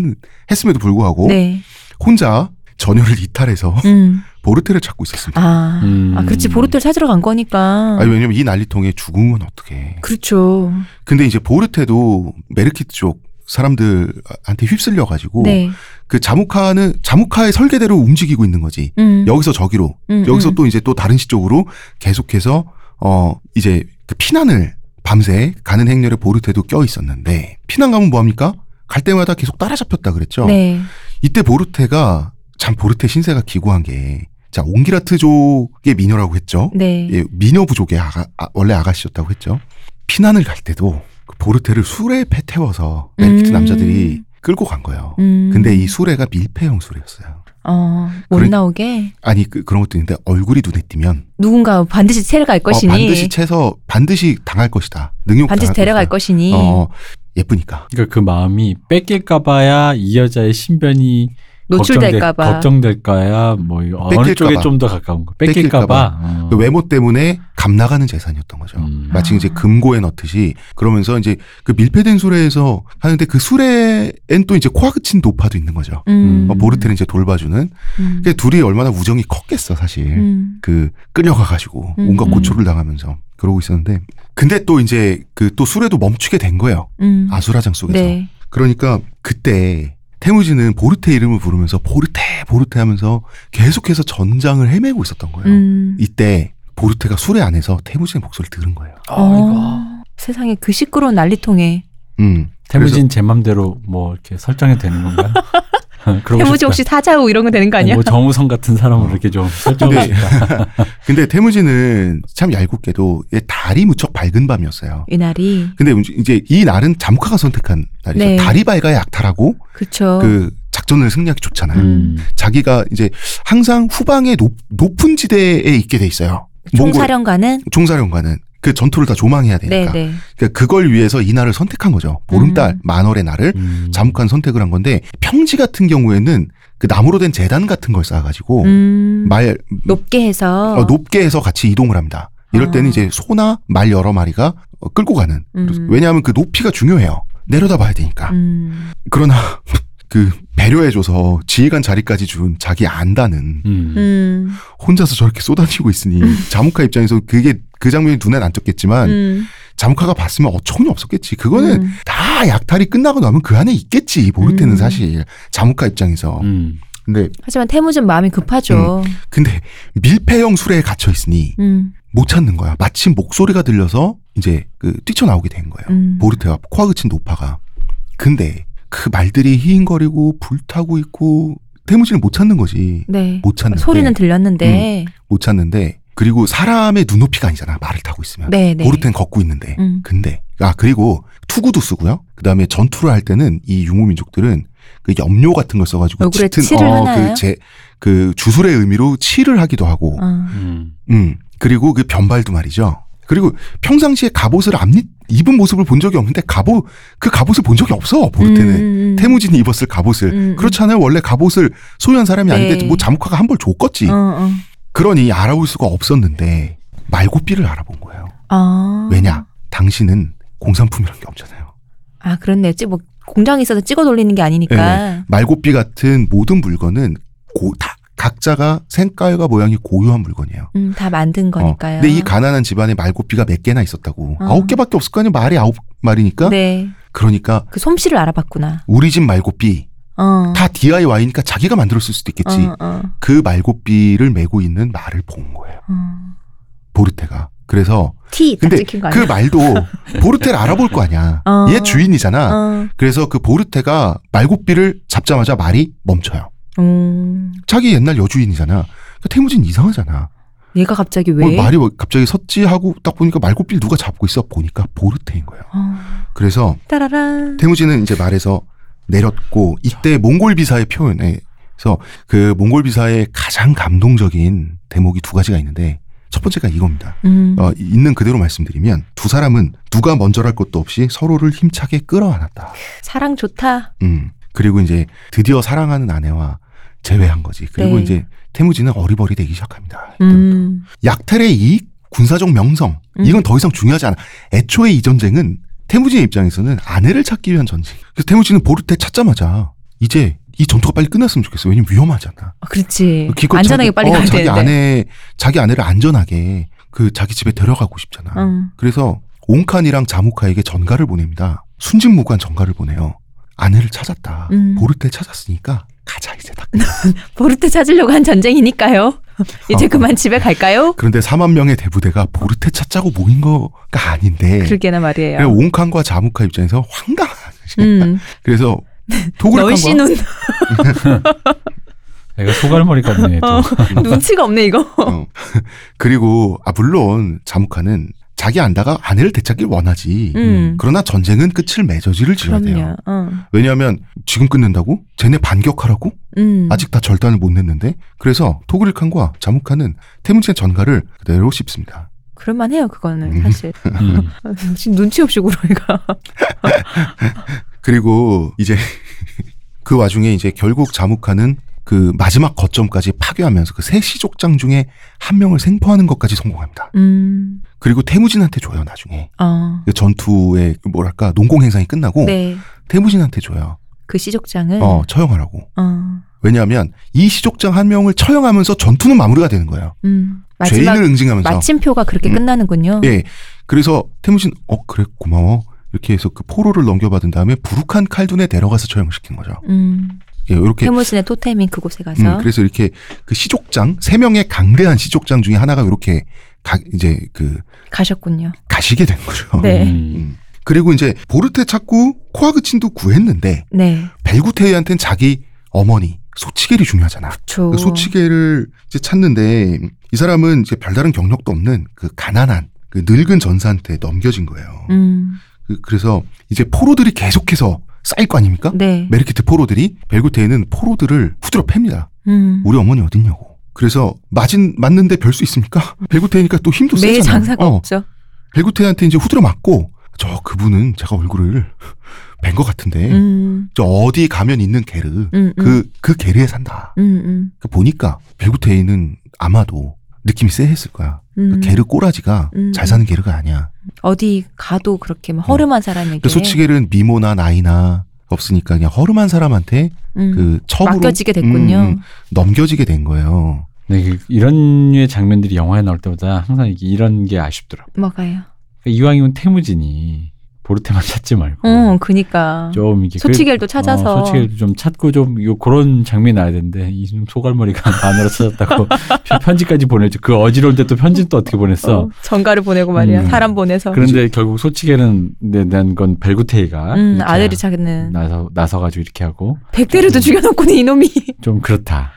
했음에도 불구하고 네. 혼자 전열을 이탈해서 음. [laughs] 보르테를 찾고 있었습니다. 아. 음. 아, 그렇지. 보르테를 찾으러 간 거니까. 아니 왜냐면 이 난리통에 죽으면 어떡해. 그렇죠. 근데 이제 보르테도 메르키트 쪽 사람들한테 휩쓸려 가지고 네. 그 자무카는 자무카의 설계대로 움직이고 있는 거지. 음. 여기서 저기로 음, 여기서 음. 또 이제 또 다른 시 쪽으로 계속해서 어 이제 그 피난을 밤새 가는 행렬에 보르테도 껴 있었는데 피난 가면 뭐 합니까? 갈 때마다 계속 따라잡혔다 그랬죠. 네. 이때 보르테가 참 보르테 신세가 기구한 게 자 옹기라트족의 미녀라고 했죠. 네. 예, 미녀 부족의 아가, 아, 원래 아가씨였다고 했죠. 피난을 갈 때도 그 보르테를 수레에 패 태워서 메르키트 음. 남자들이 끌고 간 거예요. 음. 근데 이 수레가 밀폐형 수레였어요. 어, 못 그래- 나오게 아니 그, 그런 것도 있는데 얼굴이 눈에 띄면 누군가 반드시 데려갈 것이니 어, 반드시 채서 반드시 당할 것이다. 능욕 반드시 당할 데려갈 것이다. 것이니 어, 예쁘니까. 그러니까 그 마음이 뺏길까봐야 이 여자의 신변이 노출될까봐. 걱정될, 걱정될까야 뭐 어느 뺏길까봐. 쪽에 좀 더 가까운 거 뺏길까봐 어. 그 외모 때문에 감 나가는 재산이었던 거죠. 음. 마치 아. 이제 금고에 넣듯이 그러면서 이제 그 밀폐된 수레에서 하는데 그 수레엔 또 이제 코아 그친 노파도 있는 거죠. 음. 어, 보르테는 이제 돌봐주는. 음. 그 둘이 얼마나 우정이 컸겠어 사실. 음. 그 끌려가가지고 음. 온갖 음. 고초를 당하면서 그러고 있었는데 근데 또 이제 그 또 수레도 멈추게 된 거예요. 음. 아수라장 속에서. 네. 그러니까 그때 태무지는 보르테 이름을 부르면서 보르테 보르테 하면서 계속해서 전장을 헤매고 있었던 거예요. 음. 이때 보르테가 수레 안에서 태무진의 목소리를 들은 거예요. 어, 세상에 그 시끄러운 난리통에 음. 태무진 제 맘대로 뭐 이렇게 설정이 되는 건가요? [laughs] 태무지 싶다. 혹시 사자우 이런 거 되는 거 아니야? 뭐 정우성 같은 사람을 어. 이렇게 좀 설정을 [laughs] 근데-. 근데 태무진은 참 얄궂게도 얘 달이 무척 밝은 밤이었어요. 이 날이 근데 이제 이 날은 자무카가 선택한 날이죠. 네. 달이 밝아야 약탈하고 그쵸. 그 작전을 승리하기 좋잖아요. 음. 자기가 이제 항상 후방의 높, 높은 지대에 있게 돼 있어요. 몽골 총사령관은 총사령관은 그 전투를 다 조망해야 되니까. 네네. 그러니까 그걸 위해서 이 날을 선택한 거죠. 보름달 음. 만월의 날을 음. 자묵한 선택을 한 건데 평지 같은 경우에는 그 나무로 된 재단 같은 걸 쌓아가지고 음, 말 높게 해서 어, 높게 해서 같이 이동을 합니다. 이럴 때는 아. 이제 소나 말 여러 마리가 어, 끌고 가는. 음. 왜냐하면 그 높이가 중요해요. 내려다 봐야 되니까. 음, 그러나 [laughs] 그 배려해줘서 지휘관 자리까지 준 자기 안다는 음. 음, 혼자서 저렇게 쏟아지고 있으니 자무카 입장에서 그게 그 장면이 눈엔 안 띄었겠지만 음, 자무카가 봤으면 어처구니 없었겠지. 그거는 음. 다 약탈이 끝나고 나면 그 안에 있겠지. 보르테는 음. 사실 자무카 입장에서. 음. 근데 하지만 태무진 마음이 급하죠. 근데 밀폐형 수레에 갇혀 있으니 음, 못 찾는 거야. 마침 목소리가 들려서 이제 그 뛰쳐나오게 된 거예요. 음. 보르테와 코아 그친 노파가. 근데 그 말들이 히잉거리고 불타고 있고 태무진을 못 찾는 거지. 네. 못 찾는데. 소리는 들렸는데. 못 찾는데 그리고 사람의 눈높이가 아니잖아. 말을 타고 있으면. 네, 네. 보르텐 걷고 있는데. 음. 근데 아 그리고 투구도 쓰고요. 그다음에 전투를 할 때는 이 유무 민족들은 그 염료 같은 걸 써가지고 얼굴에 짙은 칠을 하나요? 그제 그 주술의 의미로 칠을 하기도 하고, 어. 음. 음 그리고 그 변발도 말이죠. 그리고 평상시에 갑옷을 안 입- 입은 모습을 본 적이 없는데 갑옷 그 갑옷을 본 적이 없어 보르테는 음, 음, 음. 태무진이 입었을 갑옷을 음, 음. 그렇잖아요. 원래 갑옷을 소유한 사람이 아닌데 네. 뭐 자무카가 한 벌 줬겠지. 어, 어. 그러니 알아볼 수가 없었는데 말고삐를 알아본 거예요. 아. 왜냐? 당신은 공산품이란 게 없잖아요. 아, 그렇네. 찌- 뭐 공장에 있어서 찍어 돌리는 게 아니니까. 말고삐 같은 모든 물건은 고, 다 각자가 색깔과 모양이 고유한 물건이에요. 음, 다 만든 거니까요. 어, 근데 이 가난한 집안에 말고삐가 몇 개나 있었다고. 어. 아홉 개밖에 없을 거 아니야. 말이 아홉 말이니까. 네. 그러니까 그 솜씨를 알아봤구나. 우리 집 말고삐 어. 다 DIY니까 자기가 만들었을 수도 있겠지. 어, 어, 그 말고삐를 메고 있는 말을 본 거예요. 어. 보르테가. 그래서 티, 다 근데 그? 말도 [laughs] 보르테를 알아볼 거 아니야. 어. 얘 주인이잖아. 어. 그래서 그 보르테가 말고삐를 잡자마자 말이 멈춰요. 음. 자기 옛날 여주인이잖아. 그러니까 태무진 이상하잖아. 얘가 갑자기 왜? 어, 말이 왜 갑자기 섰지 하고 딱 보니까 말고삐를 누가 잡고 있어 보니까 보르테인 거예요. 어. 그래서 따라란. 태무진은 이제 말에서 내렸고 이때 몽골 비사의 표현에서 그 몽골 비사의 가장 감동적인 대목이 두 가지가 있는데 첫 번째가 이겁니다. 음. 어, 있는 그대로 말씀드리면 두 사람은 누가 먼저랄 것도 없이 서로를 힘차게 끌어안았다. 사랑 좋다. 음. 그리고 이제 드디어 사랑하는 아내와 재회한 거지. 그리고 네. 이제 태무진은 어리버리 되기 시작합니다. 이때부터. 음. 약탈의 이익, 군사적 명성 음. 이건 더 이상 중요하지 않아. 애초에 이 전쟁은 태무진의 입장에서는 아내를 찾기 위한 전쟁. 그래서 태무진은 보르테 찾자마자 이제 이 전투가 빨리 끝났으면 좋겠어. 왜냐면 위험하잖아. 어, 그렇지. 기껏 안전하게 자기, 빨리 어, 가야 자기 되는데. 아내 자기 아내를 안전하게 그 자기 집에 데려가고 싶잖아. 응. 그래서 옹칸이랑 자무카에게 전가를 보냅니다. 순진무구한 전가를 보내요. 아내를 찾았다. 음. 보르테 찾았으니까 가자 이제 다. [laughs] 보르테 찾으려고 한 전쟁이니까요. [laughs] 이제 어. 그만 집에 갈까요? 그런데 4만 명의 대부대가 보르테 찾자고 모인 거가 아닌데. 그러게나 말이에요. 옹칸과 자무카 입장에서 황당한. 음. 그래서 토그르칸과 널씨 눈 [laughs] 내가 소갈머리 같네. 또. 어. 눈치가 없네 이거. 어. 그리고 아 물론 자무카는 자기 안다가 아내를 되찾길 원하지. 음. 그러나 전쟁은 끝을 맺어지를 지어야 돼요. 어. 왜냐하면 지금 끝낸다고? 쟤네 반격하라고? 음. 아직 다 절단을 못 냈는데 그래서 토그릴 칸과 자무카는 태문진의 전가를 그대로 씹습니다. 그럴만해요 그거는 음. 사실. 음. [laughs] 지금 눈치 없이 얘가. [laughs] 그리고 이제 [laughs] 그 와중에 이제 결국 자무카는 그 마지막 거점까지 파괴하면서 그 세 시족장 중에 한 명을 생포하는 것까지 성공합니다. 음. 그리고 태무진한테 줘요 나중에 어. 그 전투의 그 뭐랄까 농공 행상이 끝나고 네. 태무진한테 줘요. 그 시족장을. 어 처형하라고. 어. 왜냐하면 이 시족장 한 명을 처형하면서 전투는 마무리가 되는 거예요. 음. 죄인을 응징하면서. 마침표가 그렇게 음. 끝나는군요. 예. 그래서 태무진 어 그래 고마워 이렇게 해서 그 포로를 넘겨받은 다음에 부룩한 칼둔에 데려가서 처형시킨 거죠. 음. 예, 이렇게 태무진의 토템인 그곳에 가서. 음, 그래서 이렇게 그 시족장 세 명의 강대한 시족장 중에 하나가 이렇게 가, 이제 그 가셨군요. 가시게 된 거죠. [laughs] 네. 음. 음. 그리고 이제 보르테 찾고 코아그친도 구했는데 네. 벨구테이한테는 자기 어머니 소치겔이 중요하잖아. 저. 그 소치겔을 이제 찾는데 이 사람은 이제 별다른 경력도 없는 그 가난한 그 늙은 전사한테 넘겨진 거예요. 음. 그, 그래서 이제 포로들이 계속해서 쌓일 거 아닙니까? 네. 메르키트 포로들이 벨구테이는 포로들을 후드려 팹니다. 음. 우리 어머니 어딨냐고. 그래서 맞은 맞는데 별 수 있습니까? 벨구테이니까 또 힘도 매 세잖아. 장사가 어, 없죠. 벨구테이한테 이제 후드려 맞고 저 그분은 제가 얼굴을 뵌 것 같은데 음. 저 어디 가면 있는 게르 음. 음. 그그 게르에 산다. 음. 음. 그 보니까 벨구테이는 아마도 느낌이 쎄했을 거야. 음. 그 게르 꼬라지가 음. 잘 사는 게르가 아니야. 어디 가도 그렇게 막 허름한 사람에게. 그 소치겔은 미모나 나이나 없으니까 그냥 허름한 사람한테 음. 그 첩으로 맡겨지게 됐군요. 음, 음, 넘겨지게 된 거예요. 네, 그 이런 류의 장면들이 영화에 나올 때마다 항상 이게 이런 게 아쉽더라고. 뭐가요? 그러니까 이왕이면 태무진이 보르테만 찾지 말고 응, 그니까. 좀 이게 소치겔도 찾아서. 어, 소치겔도 좀 찾고 좀 요 그런 장면이 나야 되는데 이 소갈머리가 [laughs] 마누라 찾았다고 [laughs] 편지까지 보내죠. 그 어지러울 때 또 편지 또 어떻게 보냈어? 어, 전가를 보내고 말이야. 음. 사람 보내서. 그런데 결국 소치겔은 낸건 벨구테이가 음, 아들이 자기는 나서 나서 가지고 이렇게 하고 백대를도 죽여놓고는 이놈이. 좀 그렇다.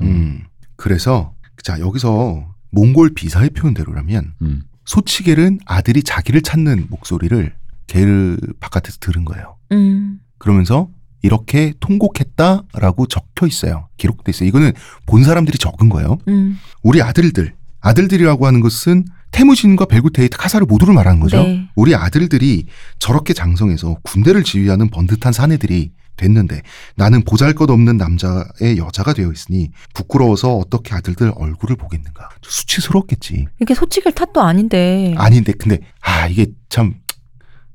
음. 그래서 자 여기서 몽골 비사의 표현대로라면 음. 소치겔은 아들이 자기를 찾는 목소리를 게르 바깥에서 들은 거예요. 음. 그러면서 이렇게 통곡했다라고 적혀 있어요. 기록돼 있어요. 이거는 본 사람들이 적은 거예요. 음. 우리 아들들, 아들들이라고 하는 것은 테무진과 벨구테이트 카사르 모두를 말하는 거죠. 네. 우리 아들들이 저렇게 장성해서 군대를 지휘하는 번듯한 사내들이 됐는데 나는 보잘것없는 남자의 여자가 되어 있으니 부끄러워서 어떻게 아들들 얼굴을 보겠는가. 수치스러웠겠지. 이게 소치겔 탓도 아닌데. 아닌데 근데 아 이게 참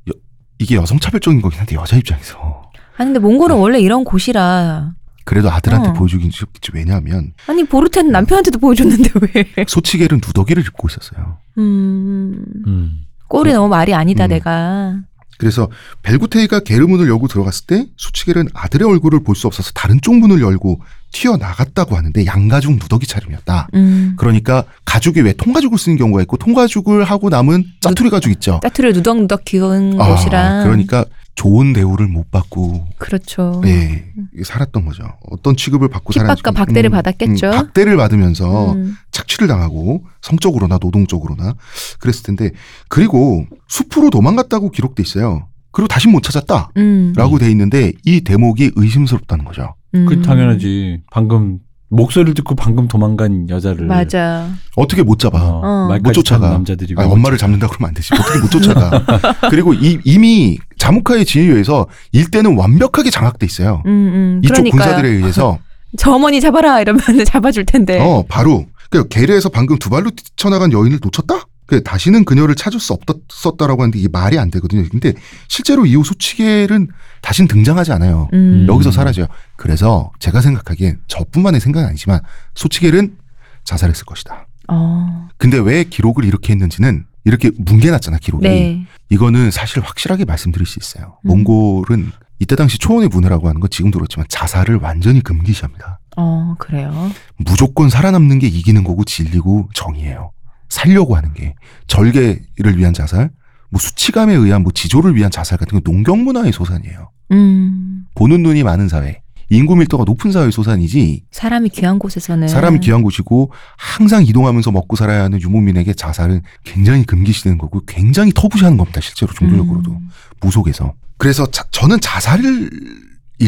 여- 이게 여성차별적인 거긴 한데 여자 입장에서 아니 근데 몽골은 원래 이런 곳이라. 그래도 아들한테 어. 보여주긴 쉽겠지. 왜냐하면 아니 보르테는 남편한테도 보여줬는데 왜? [laughs] 소치겔은 누더기를 입고 있었어요. 음. 음. 꼴이 너무 말이 아니다 음. 내가. 그래서 벨구테이가 게르문을 열고 들어갔을 때 수치겔은 아들의 얼굴을 볼 수 없어서 다른 쪽 문을 열고 튀어나갔다고 하는데 양가죽 누더기 차림이었다. 음. 그러니까 가죽이 왜 통가죽을 쓰는 경우가 있고 통가죽을 하고 남은 짜투리 가죽 있죠. 따투를 누덕누덕 기운 아, 곳이라. 그러니까 좋은 대우를 못 받고 그렇죠. 예, 살았던 거죠. 어떤 취급을 받고 핍박과 살았는지. 박대를 받았겠죠. 박대를 받으면서 음. 착취를 당하고 성적으로나 노동적으로나 그랬을 텐데 그리고 숲으로 도망갔다고 기록돼 있어요. 그리고 다시 못 찾았다라고 음. 돼 있는데 이 대목이 의심스럽다는 거죠. 음. 그 당연하지. 방금 목소리를 듣고 방금 도망간 여자를 맞아. 어떻게 못 잡아? 어, 어. 말까지 못 쫓아가. 남자들이 아니, 왜 엄마를 못 잡는다 그러면 안 되지. 어떻게 못 쫓아가? [laughs] 그리고 이, 이미 자무카의 지휘에 의해서 일대는 완벽하게 장악돼 있어요. 음, 음. 이쪽 그러니까요. 군사들에 의해서 [laughs] 저 어머니 잡아라 이러면 [laughs] 잡아줄 텐데. 어 바로 그 게르에서 방금 두 발로 뛰쳐나간 여인을 놓쳤다? 그 다시는 그녀를 찾을 수 없었다라고 하는데 이게 말이 안 되거든요. 근데 실제로 이후 소치겔은 다신 등장하지 않아요. 음. 여기서 사라져요. 그래서 제가 생각하기엔 저뿐만의 생각은 아니지만 소치겔은 자살했을 것이다. 어. 근데 왜 기록을 이렇게 했는지는 이렇게 뭉개놨잖아 기록이. 네. 이거는 사실 확실하게 말씀드릴 수 있어요. 음. 몽골은 이때 당시 초원의 문화라고 하는 건 지금도 그렇지만 자살을 완전히 금기시합니다. 어, 그래요. 무조건 살아남는 게 이기는 거고 진리고 정의예요. 살려고 하는 게 절개를 위한 자살, 뭐 수치감에 의한 뭐 지조를 위한 자살 같은 건 농경 문화의 소산이에요. 음. 보는 눈이 많은 사회, 인구 밀도가 높은 사회의 소산이지 사람이 귀한 곳에서는 사람이 귀한 곳이고 항상 이동하면서 먹고 살아야 하는 유목민에게 자살은 굉장히 금기시되는 거고 굉장히 터부시하는 겁니다. 실제로 종교적으로도 음. 무속에서. 그래서 자- 저는 자살일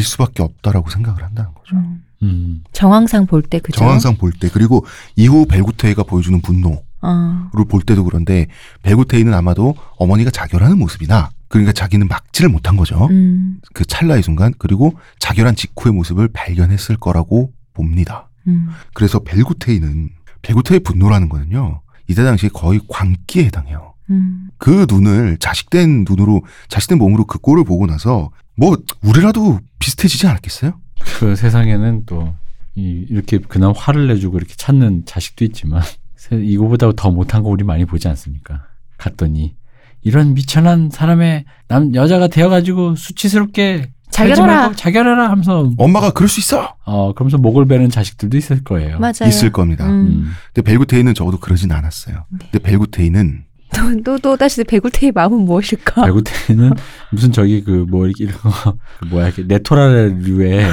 수밖에 없다라고 생각을 한다는 거죠. 음. 음. 정황상 볼 때 그죠? 정황상 볼 때 그리고 이후 벨구테이가 보여주는 분노를 어. 볼 때도 그런데 벨구테이는 아마도 어머니가 자결하는 모습이나 그러니까 자기는 막지를 못한 거죠. 음. 그 찰나의 순간 그리고 자결한 직후의 모습을 발견했을 거라고 봅니다. 음. 그래서 벨구테이는 벨구테의 분노라는 거는요. 이때 당시에 거의 광기에 해당해요. 음. 그 눈을 자식된 눈으로 자식된 몸으로 그 꼴을 보고 나서 뭐 우리라도 비슷해지지 않았겠어요? 그 세상에는 또 이, 이렇게 그나마 화를 내주고 이렇게 찾는 자식도 있지만 세- 이거보다 더 못한 거 우리 많이 보지 않습니까? 갔더니 이런 미천한 사람의 남 여자가 되어가지고 수치스럽게. 말고 자결하라 하면서 엄마가 그럴 수 있어. 어 그러면서 목을 베는 자식들도 있을 거예요. 맞아요. 있을 겁니다. 음. 음. 근데 벨구테이는 적어도 그러진 않았어요. 네. 근데 벨구테이는 또, 또, 또 다시 배굴테의 마음은 무엇일까? 발구테는 무슨 저기 그 뭐 이렇게 이런 거 [laughs] 뭐야 이렇게 네토라류의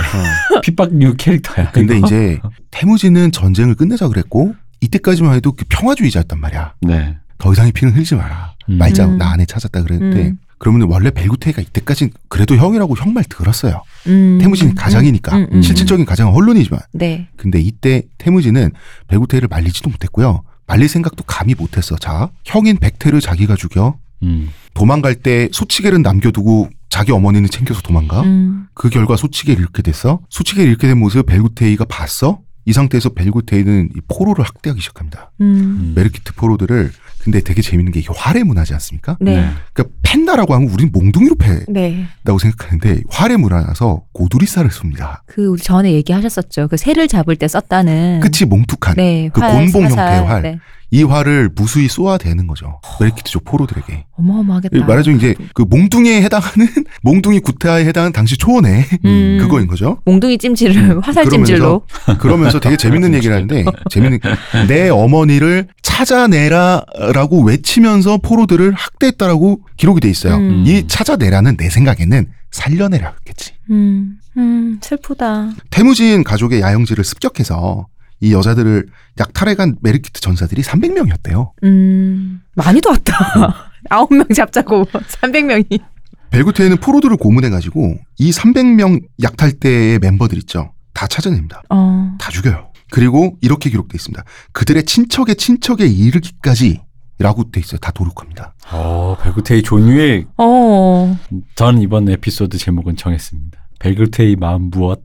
핍박류 캐릭터야. 근데 이거? 이제 태무지는 전쟁을 끝내자 그랬고 이때까지만 해도 그 평화주의자였단 말이야. 네. 더 이상의 피는 흘리지 마라. 음. 말자 음. 나 안에 찾았다 그랬는데 음. 그러면 원래 벨구테이가 이때까지 그래도 형이라고 형 말 들었어요. 음. 태무진이 가장이니까 음, 음, 음. 실질적인 가장은 혼론이지만 네. 근데 이때 태무지는 벨구테이를 말리지도 못했고요. 말릴 생각도 감히 못했어. 자 형인 백태를 자기가 죽여 음. 도망갈 때 소치겔은 남겨두고 자기 어머니는 챙겨서 도망가. 음. 그 결과 소치겔이 이렇게 됐어. 소치겔이 이렇게 된 모습 벨구테이가 봤어. 이 상태에서 벨구테이는 이 포로를 학대하기 시작합니다. 음. 음. 메르키트 포로들을 근데 되게 재밌는 게 이게 활의 문화지 않습니까? 네. 그러니까 팬다라고 하면 우리는 몽둥이로 패다고 네. 생각하는데 활의 문화라서 고두리살을 씁니다. 그 우리 전에 얘기하셨었죠. 그 새를 잡을 때 썼다는. 끝이 몽툭한 네. 그 활, 곤봉 사살. 형태의 활. 네. 이 화를 무수히 쏘아대는 거죠. 메리키트족 포로들에게. 어마어마하겠다. 말하자면 이제 그 몽둥이에 해당하는 [laughs] 몽둥이 구태하에 해당하는 당시 초원의 음. 그거인 거죠. 몽둥이 찜질을 화살 찜질로. 그러면서 되게 재밌는 얘기를 하는데 [laughs] 재밌는 내 어머니를 찾아내라라고 외치면서 포로들을 학대했다라고 기록이 돼 있어요. 음. 이 찾아내라는 내 생각에는 살려내라겠지. 음, 음, 슬프다. 태무진 가족의 야영지를 습격해서 이 여자들을 약탈해 간 메르키트 전사들이 300명이었대요. 음, 많이 도 왔다. 아홉 명 잡자고 [laughs] 300명이. 벨구테에는 포로들을 고문해가지고 이 300명 약탈대의 멤버들 있죠. 다 찾아냅니다. 어, 다 죽여요. 그리고 이렇게 기록돼 있습니다. 그들의 친척의 친척에 이르기까지 라고 돼 있어요. 다 도륙합니다. 어, 벨그테이 존유의 어, 전 이번 에피소드 제목은 정했습니다. 벨그테이 마음 무엇?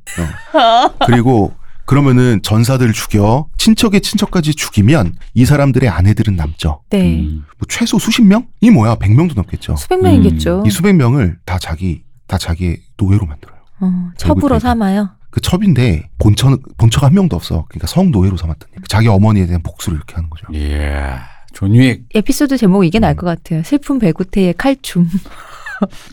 그리고 그러면은 전사들을 죽여 친척의 친척까지 죽이면 이 사람들의 아내들은 남죠. 네. 음. 뭐 최소 수십 명? 이 뭐야? 100명도 넘겠죠. 수백 명이겠죠. 이 수백 명을 다 자기 다 자기의 노예로 만들어요. 어, 첩으로 삼아요. 그 첩인데 본처 본처가 한 명도 없어. 그러니까 성 노예로 삼았던 얘기. 자기 어머니에 대한 복수를 이렇게 하는 거죠. 예. 존유의 에피소드 제목 이게 나을 것 같아요. 슬픈 배구태의 칼춤.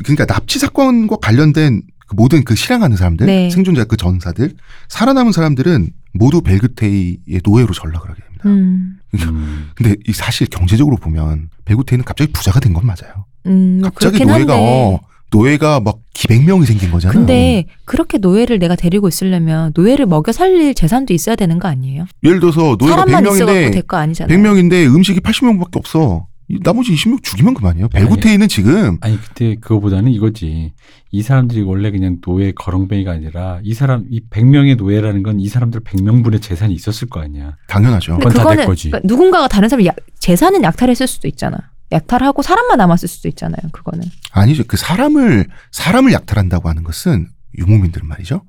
그러니까 납치 사건과 관련된 그 모든 그 실행하는 사람들, 네. 생존자 그 전사들, 살아남은 사람들은 모두 벨그테이의 노예로 전락을 하게 됩니다. 음, 음. 근데 이 사실 경제적으로 보면 벨그테이는 갑자기 부자가 된 건 맞아요. 음, 뭐 갑자기 노예가 한데. 어, 노예가 막 기백 명이 생긴 거잖아. 근데 그렇게 노예를 내가 데리고 있으려면 노예를 먹여 살릴 재산도 있어야 되는 거 아니에요? 예를 들어서 노예가 사람만 있어갖고 100명인데 될거 아니잖아요. 100명인데 음식이 80명밖에 없어. 이 나머지 20명 죽이면 그만이에요. 벨구테이는 지금 아니 그때 그거보다는 이거지. 이 사람들이 원래 그냥 노예 거렁뱅이가 아니라 이 사람 이 100명의 노예라는 건 이 사람들 100명분의 재산이 있었을 거 아니야. 당연하죠. 그건 다내 그거는 거지. 그러니까 누군가가 다른 사람 약, 재산은 약탈했을 수도 있잖아. 약탈하고 사람만 남았을 수도 있잖아요. 그거는. 아니죠. 그 사람을 사람을 약탈한다고 하는 것은 유목민들은 말이죠.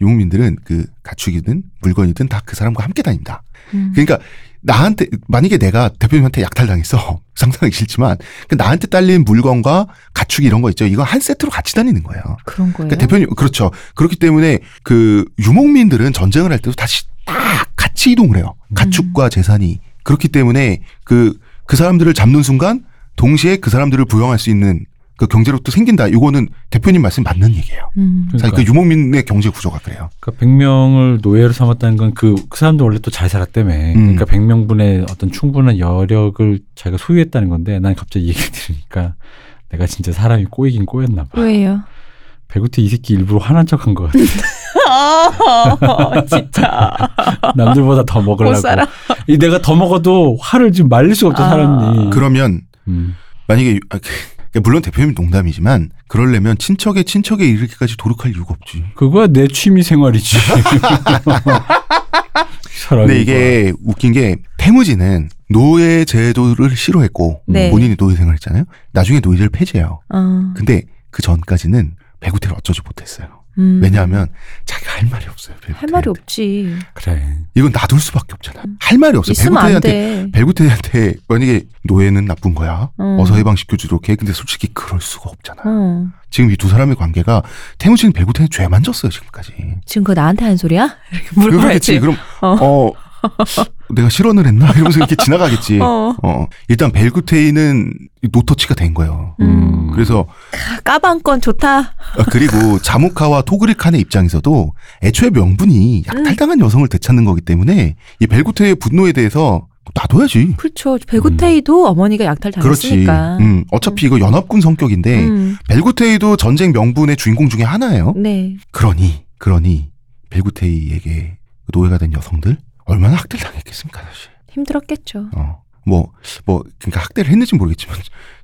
유목민들은 그 가축이든 물건이든 다 그 사람과 함께 다닙니다. 음. 그러니까 나한테 만약에 내가 대표님한테 약탈당했어 [laughs] 상상하기 싫지만 그 나한테 딸린 물건과 가축 이런 거 있죠. 이거 한 세트로 같이 다니는 거예요. 그런 거예요. 그러니까 대표님 그렇죠. 그렇기 때문에 그 유목민들은 전쟁을 할 때도 다시 딱 같이 이동을 해요. 가축과 재산이 그렇기 때문에 그그 사람들을 잡는 순간 동시에 그 사람들을 부양할 수 있는 그 경제력도 생긴다. 이거는 대표님 말씀 맞는 얘기예요. 음. 사실 그 유목민의 경제 구조가 그래요. 그러니까 100명을 노예로 삼았다는 건그 그 사람도 원래 또 잘 살았다며. 음. 그러니까 100명분의 어떤 충분한 여력을 자기가 소유했다는 건데 난 갑자기 이 얘기 들으니까 내가 진짜 사람이 꼬이긴 꼬였나 봐. 왜요? 배구태 이 새끼 일부러 화난 척한 것 같아. 아, 진짜. [laughs] 남들보다 더못 먹으려고. 이 내가 더 먹어도 화를 지금 말릴 수가 없다 아. 사람이. 그러면 음. 만약에 유- 아, 그- 물론 대표님 농담이지만 그러려면 친척의 친척에 이르기까지 도륙할 이유가 없지. 그거야 내 취미 생활이지. [laughs] 근데 이게 웃긴 게 태무지는 노예 제도를 싫어했고 네. 본인이 노예 생활했잖아요. 나중에 노예제를 폐지해요. 어, 근데 그 전까지는 배구태를 어쩌지 못했어요. 음. 왜냐하면 자기가 할 말이 없어요. 할 벨구테한테. 말이 없지. 그래. 이건 놔둘 수밖에 없잖아. 할 말이 없어. 벨구테한테 돼. 벨구테한테 만약에 노예는 나쁜 거야. 어. 어서 해방시켜주도록 해. 근데 솔직히 그럴 수가 없잖아. 어. 지금 이 두 사람의 관계가 태무지는 벨구테한테 죄만 졌어요 지금까지. 지금 그거 나한테 한 소리야? [laughs] 물어봐야지. 그럼 어. 어. [laughs] 내가 실언을 했나 [laughs] 이러면서 이렇게 지나가겠지. 어. 어. 일단 벨구테이는 노터치가 된 거예요. 음. 그래서 까방권 좋다. 아, 그리고 [laughs] 자무카와 토그리칸의 입장에서도 애초에 명분이 약탈당한 여성을 되찾는 거기 때문에 이 벨구테의 분노에 대해서 놔둬야지. 그렇죠. 배구테이도 어머니가 약탈 그렇지. 당했으니까. 음, 어차피 이거 연합군 성격인데 음. 벨구테이도 전쟁 명분의 주인공 중에 하나예요. 네. 그러니 그러니 벨구테이에게 노예가 된 여성들 얼마나 학대를 당했겠습니까 사실. 힘들었겠죠. 어. 뭐, 뭐, 그러니까 학대를 했는지 모르겠지만,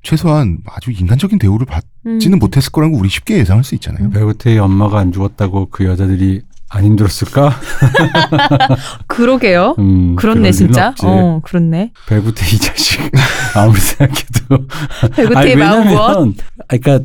최소한 아주 인간적인 대우를 받지는 음. 못했을 거라는 거 우리 쉽게 예상할 수 있잖아요. 배구태의 엄마가 안 죽었다고 그 여자들이 안 힘들었을까? [laughs] 그러게요. 음, 그렇네 진짜. 없지. 어, 그렇네. 배구태 이 자식 [laughs] 아무리 생각해도 배구테이 마음 무엇? 그러니까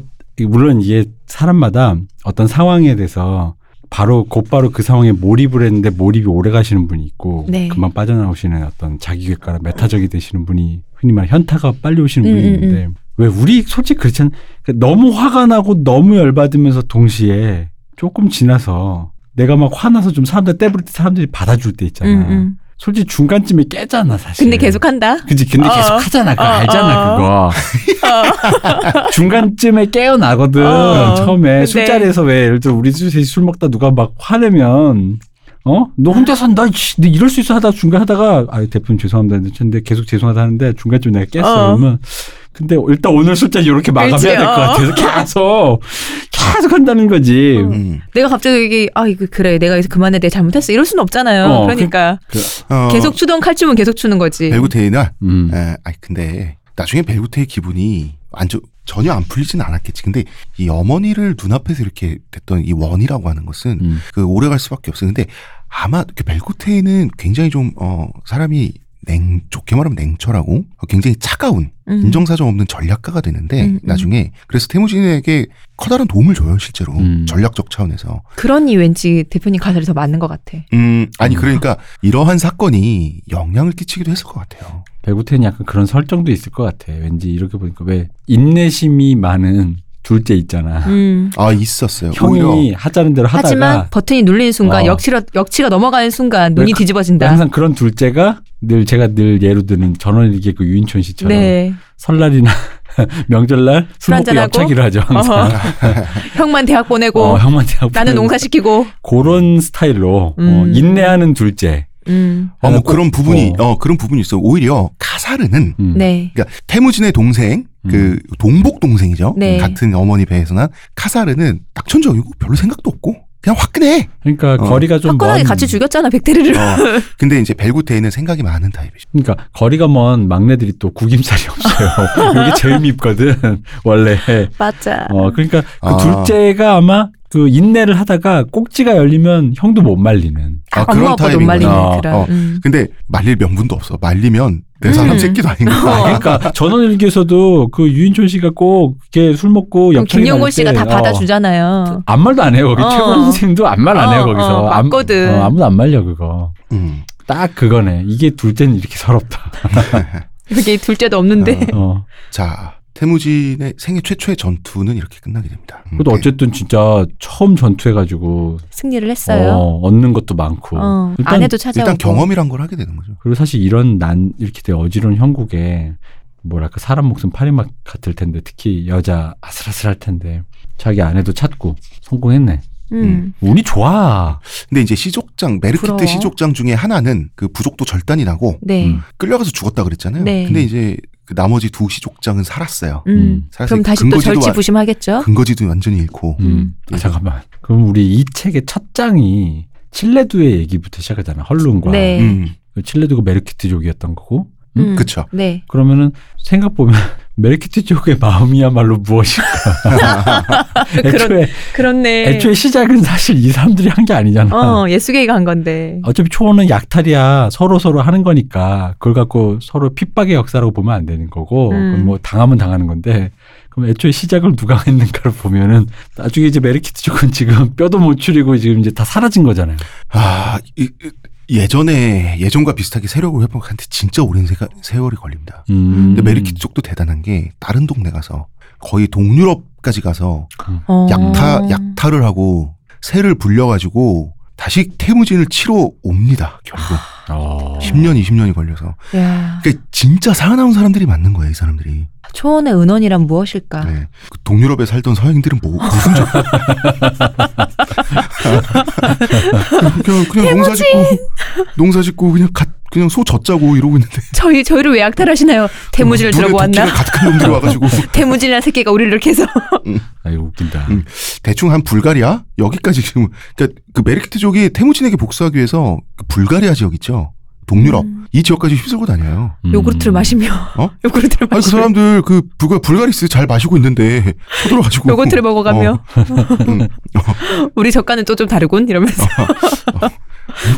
물론 이게 사람마다 어떤 상황에 대해서 바로 곧바로 그 상황에 몰입을 했는데 몰입이 오래 가시는 분이 있고 네. 금방 빠져나오시는 어떤 자기객과나 메타적이 되시는 분이 흔히 말 현타가 빨리 오시는 음, 분이 음, 있는데 왜 우리 솔직히 그렇잖아 그러니까 너무 화가 나고 너무 열받으면서 동시에 조금 지나서 내가 막 화나서 좀 사람들 떼부릴 때 사람들이 받아줄 때 있잖아 음, 음. 솔직히 중간쯤에 깨잖아 사실. 근데 계속 한다. 그지 근데 어. 계속 하잖아. 그거 어, 알잖아 어. 그거. [laughs] 중간쯤에 깨어나거든. 어. 처음에 근데- 술자리에서 왜 예를 들어 우리 셋이 술 먹다 누가 막 화내면 어? 너 혼자 산다. 씨, 너 이럴 수 있어 하다 중간 하다가 아 대표님 죄송합니다. 근데 계속 죄송하다 하는데 중간쯤 내가 깼어. 어. 그러면 근데 일단 오늘 술자리 이렇게 마감해야 그치, 될것 어. 같아서 계속 계속 한다는 거지. 어. 음. 내가 갑자기 이게 아 이거 그래 내가 여기서 그만해 내가 잘못했어 이럴 수는 없잖아요. 어, 그러니까 어, 계속 추던 칼춤은 계속 추는 거지. 벨구테이는 음. 에, 아니 근데 나중에 벨구테이 기분이 완전 전혀 안 풀리진 않았겠지. 근데 이 어머니를 눈앞에서 이렇게 됐던 이 원이라고 하는 것은 음. 그 오래 갈 수밖에 없어요. 근데 아마 그 벨구테이는 굉장히 좀 어 사람이 냉 좋게 말하면 냉철하고 굉장히 차가운 음. 인정사정 없는 전략가가 되는데 음, 음. 나중에 그래서 태무진에게 커다란 도움을 줘요 실제로 음. 전략적 차원에서 그러니 왠지 대표님 가설이 더 맞는 것 같아. 음 아니 그러니까 이러한 사건이 영향을 끼치기도 했을 것 같아요 배구태는 약간 그런 설정도 있을 것 같아. 왠지 이렇게 보니까 왜 인내심이 많은 둘째 있잖아. 음. 아 있었어요 형이 오히려 하자는 대로 하다가 하지만 버튼이 눌리는 순간 어. 역치가 역치가 넘어가는 순간 눈이 뒤집어진다. 항상 그런 둘째가 늘 제가 늘 예로 드는 전원일기 그 유인촌 씨처럼 네. 설날이나 [laughs] 명절날 술술 먹고? 엽차기를 하죠 항상. [laughs] 형만 대학 보내고 어, 형한테 하고 나는 농사 시키고. 그런 스타일로 어, 음. 인내하는 둘째. 음. 어, 뭐 그런 부분이 어. 어. 그런 부분이 있어요 오히려 카사르는 음. 네. 그러니까 태무진의 동생 그 동복 동생이죠 네. 같은 어머니 배에서 난 카사르는 낙천적이고 별로 생각도 없고 그냥 화끈해 그러니까 어. 거리가 좀 화끈하게 먼. 같이 죽였잖아 백테리를. 어, [laughs] 근데 이제 벨구테이는 생각이 많은 타입이죠 그러니까 거리가 먼 막내들이 또 구김살이 [laughs] 없어요. 이게 제일 밉거든 [laughs] 원래. 맞아. 어 그러니까 그 아. 둘째가 아마 그 인내를 하다가 꼭지가 열리면 형도 못 말리는. 아, 그런 말리는 타입이구나. 그런. 어. 음. 근데 말릴 명분도 없어 말리면 내 사람 음. 새끼도 아닌 어. 거야 그러니까 전원일기에서도 그 유인촌 씨가 꼭 이렇게 술 먹고 김용곤 나갈 씨가 때, 다 어, 받아주잖아요. 아무 말도 안 해요 거기 어. 최고 선생님도 아무 말 안 해요 어, 거기서 어, 아무- 맞거든. 어, 아무도 안 말려 그거 음. 딱 그거네 이게 둘째는 이렇게 서럽다 [laughs] 여기 둘째도 없는데. 어. 자 태무진의 생애 최초의 전투는 이렇게 끝나게 됩니다 음, 그래도 네. 어쨌든 진짜 처음 전투해가지고 승리를 했어요. 어, 얻는 것도 많고 어, 일단 아내도 찾아오고. 일단 경험이란 걸 하게 되는 거죠 그리고 사실 이런 난 이렇게 돼 어지러운 형국에 뭐랄까 사람 목숨 파리막 같을 텐데 특히 여자 아슬아슬할 텐데 자기 아내도 찾고 성공했네. 음. 운이 좋아. 근데 이제 시족장 메르키트 부러워. 시족장 중에 하나는 그 부족도 절단이 나고 네. 음. 끌려가서 죽었다 그랬잖아요 네. 근데 이제 그 나머지 두 시족장은 살았어요 음. 음. 그럼 다시 또 절치부심하겠죠? 근거지도 완전히 잃고 음. 아, 잠깐만. 그럼 우리 이 책의 첫 장이 칠레두의 얘기부터 시작하잖아. 헐룬과 네. 음, 그 칠레두가 메르키트족이었던 거고. 음? 음. 그쵸 네. 그러면은 생각 보면 메르키트족의 [laughs] 마음이야말로 무엇일까? [laughs] 애초에 그렇네. 애초에 시작은 사실 이 사람들이 한 게 아니잖아. 어, 예수게이가 한 건데. 어차피 초원은 약탈이야 서로 서로 하는 거니까 그걸 갖고 서로 핍박의 역사라고 보면 안 되는 거고 음. 그건 뭐 당하면 당하는 건데 그럼 애초에 시작을 누가 했는가를 보면은 나중에 이제 메리키트 쪽은 지금 [laughs] 뼈도 못 추리고 지금 이제 다 사라진 거잖아요. 아, 이, 이- 예전에 예전과 비슷하게 세력을 회복하는데 진짜 오랜 세, 세월이 걸립니다. 음. 근데 메리키트 쪽도 대단한 게 다른 동네 가서 거의 동유럽까지 가서 어. 약타 약탈을 하고 새를 불려가지고 다시 태무진을 치러 옵니다. 결국 어. 10년 20년이 걸려서 야, 그러니까 진짜 살아남은 사람들이 맞는 거예요. 이 사람들이 초원의 은원이란 무엇일까? 네. 그 동유럽에 살던 서양인들은 뭐 무슨 저 [laughs] 그냥 그냥 농사 짓고 농사 짓고 그냥 갓 그냥 소 젖자고 이러고 있는데. [laughs] 저희 저희를 왜 약탈하시나요? 태무진을 눈에 들고 왔나? 가득한 놈들이 와가지고. 태무진이라는 [laughs] 새끼가 우리를 이렇게 해서 아 이거 웃긴다. 음. 대충 한 불가리아 여기까지 지금. 그러니까 그 메르키트족이 태무진에게 복수하기 위해서 그 불가리아 지역 있죠? 동유럽. 음. 이 지역까지 휩쓸고 다녀요. 음. 요구르트를 마시며. 어? [laughs] 요구르트를 아니 그 마시며. 사람들 그 불가 불가리스 잘 마시고 있는데 쳐들어 가지고. 요거트를 먹어가며. 어, 음, 우리 젓가는 또 좀 다르군? 이러면서. 우리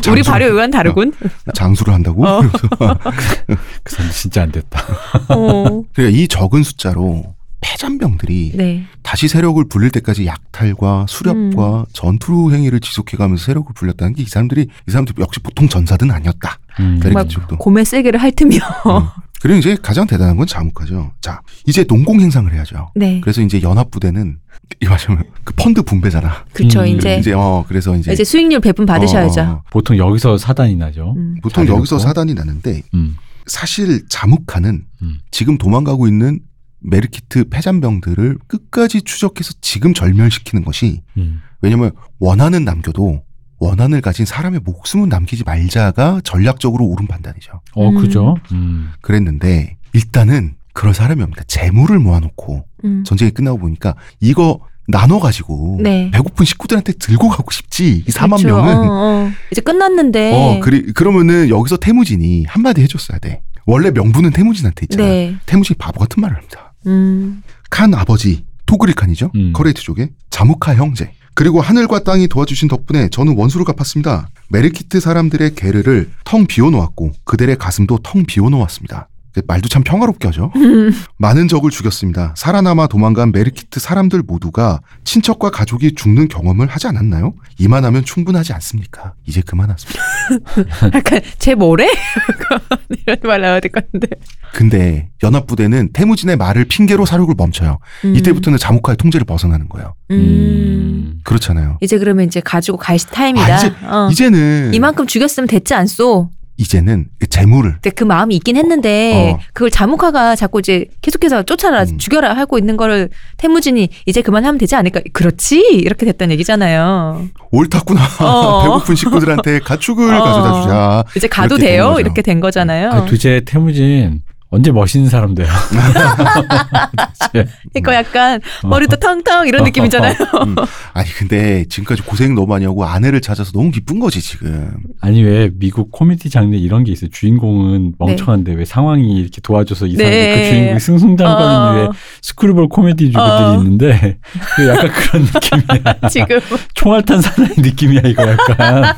장수- 발효 의한 다르군. 장수를 한다고. 어. [laughs] 그 사람 진짜 안 됐다. 어. 그러니까 이 적은 숫자로 패잔병들이 네. 다시 세력을 불릴 때까지 약탈과 수렵과 음. 전투 행위를 지속해가면서 세력을 불렸다는 게 이 사람들이 이 사람들 역시 보통 전사들은 아니었다. 음. 키트족도. 고매 세게를 핥으며. 음. 그리고 이제 가장 대단한 건 자무카죠. 자, 이제 농공 행상을 해야죠. 네. 그래서 이제 연합 부대는 이 말하면 그 펀드 분배잖아. 그렇죠. 음. 이제 이제 어 그래서 이제 이제 수익률 배분 받으셔야죠. 어, 어. 보통 여기서 사단이 나죠. 음. 보통 잘 여기서. 사단이 나는데 음. 사실 자무카는 음. 지금 도망가고 있는 메르키트 패잔병들을 끝까지 추적해서 지금 절멸시키는 것이 음. 왜냐면 원한은 남겨도 원한을 가진 사람의 목숨은 남기지 말자가 전략적으로 옳은 판단이죠. 어, 음. 그죠? 음. 그랬는데 일단은 그럴 사람이 없니다. 재물을 모아놓고 음. 전쟁이 끝나고 보니까 이거 나눠가지고 네. 배고픈 식구들한테 들고 가고 싶지 이 4만 그렇죠. 명은 어, 어. 이제 끝났는데. 어 그리 그러면은 여기서 태무진이 한마디 해줬어야 돼. 원래 명분은 태무진한테 있잖아. 네. 태무진이 바보 같은 말을 합니다. 음. 칸 아버지 토그리 칸이죠. 음. 커레이트족의 자무카 형제. 그리고 하늘과 땅이 도와주신 덕분에 저는 원수를 갚았습니다. 메르키트 사람들의 게르를 텅 비워놓았고 그들의 가슴도 텅 비워놓았습니다. 그 말도 참 평화롭게 하죠. [laughs] 많은 적을 죽였습니다. 살아남아 도망간 메르키트 사람들 모두가 친척과 가족이 죽는 경험을 하지 않았나요? 이만하면 충분하지 않습니까? 이제 그만하십니다. [laughs] 약간 제 뭐래? [laughs] 이런 말 나와야 될 것 같은데. 근데 연합부대는 태무진의 말을 핑계로 사륙을 멈춰요. 음. 이때부터는 자무카의 통제를 벗어나는 거예요. 음. 그렇잖아요. 이제 그러면 이제 가지고 갈 타임이다. 아, 이제- 어. 이제는 이만큼 죽였으면 됐지 않소? 이제는 그 재물을 근데 그 마음이 있긴 했는데 어. 그걸 자무카가 자꾸 이제 계속해서 쫓아라 음. 죽여라 하고 있는 거를 태무진이 이제 그만하면 되지 않을까? 그렇지 이렇게 됐다는 얘기잖아요. 옳다구나. 어. [laughs] 배고픈 식구들한테 가축을 [laughs] 어. 가져다 주자. 이제 가도 돼요. 이렇게 된 거잖아요. 아, 도대체 태무진 언제 멋있는 사람 돼요? [laughs] 그러니까 약간 머리도 텅텅 이런 느낌이잖아요. 음. 아니 근데 지금까지 고생 너무 많이 하고 아내를 찾아서 너무 기쁜 거지 지금. 아니 왜 미국 코미디 장르 이런 게 있어요. 주인공은 멍청한데 왜 상황이 이렇게 도와줘서 이 사람들 네. 그 주인공이 승승장구하는 어. 왜 스크루볼 코미디들이 어. 있는데 그 약간 그런 느낌이야. [laughs] 지금 총알 탄 사나이 느낌이야 이거 약간.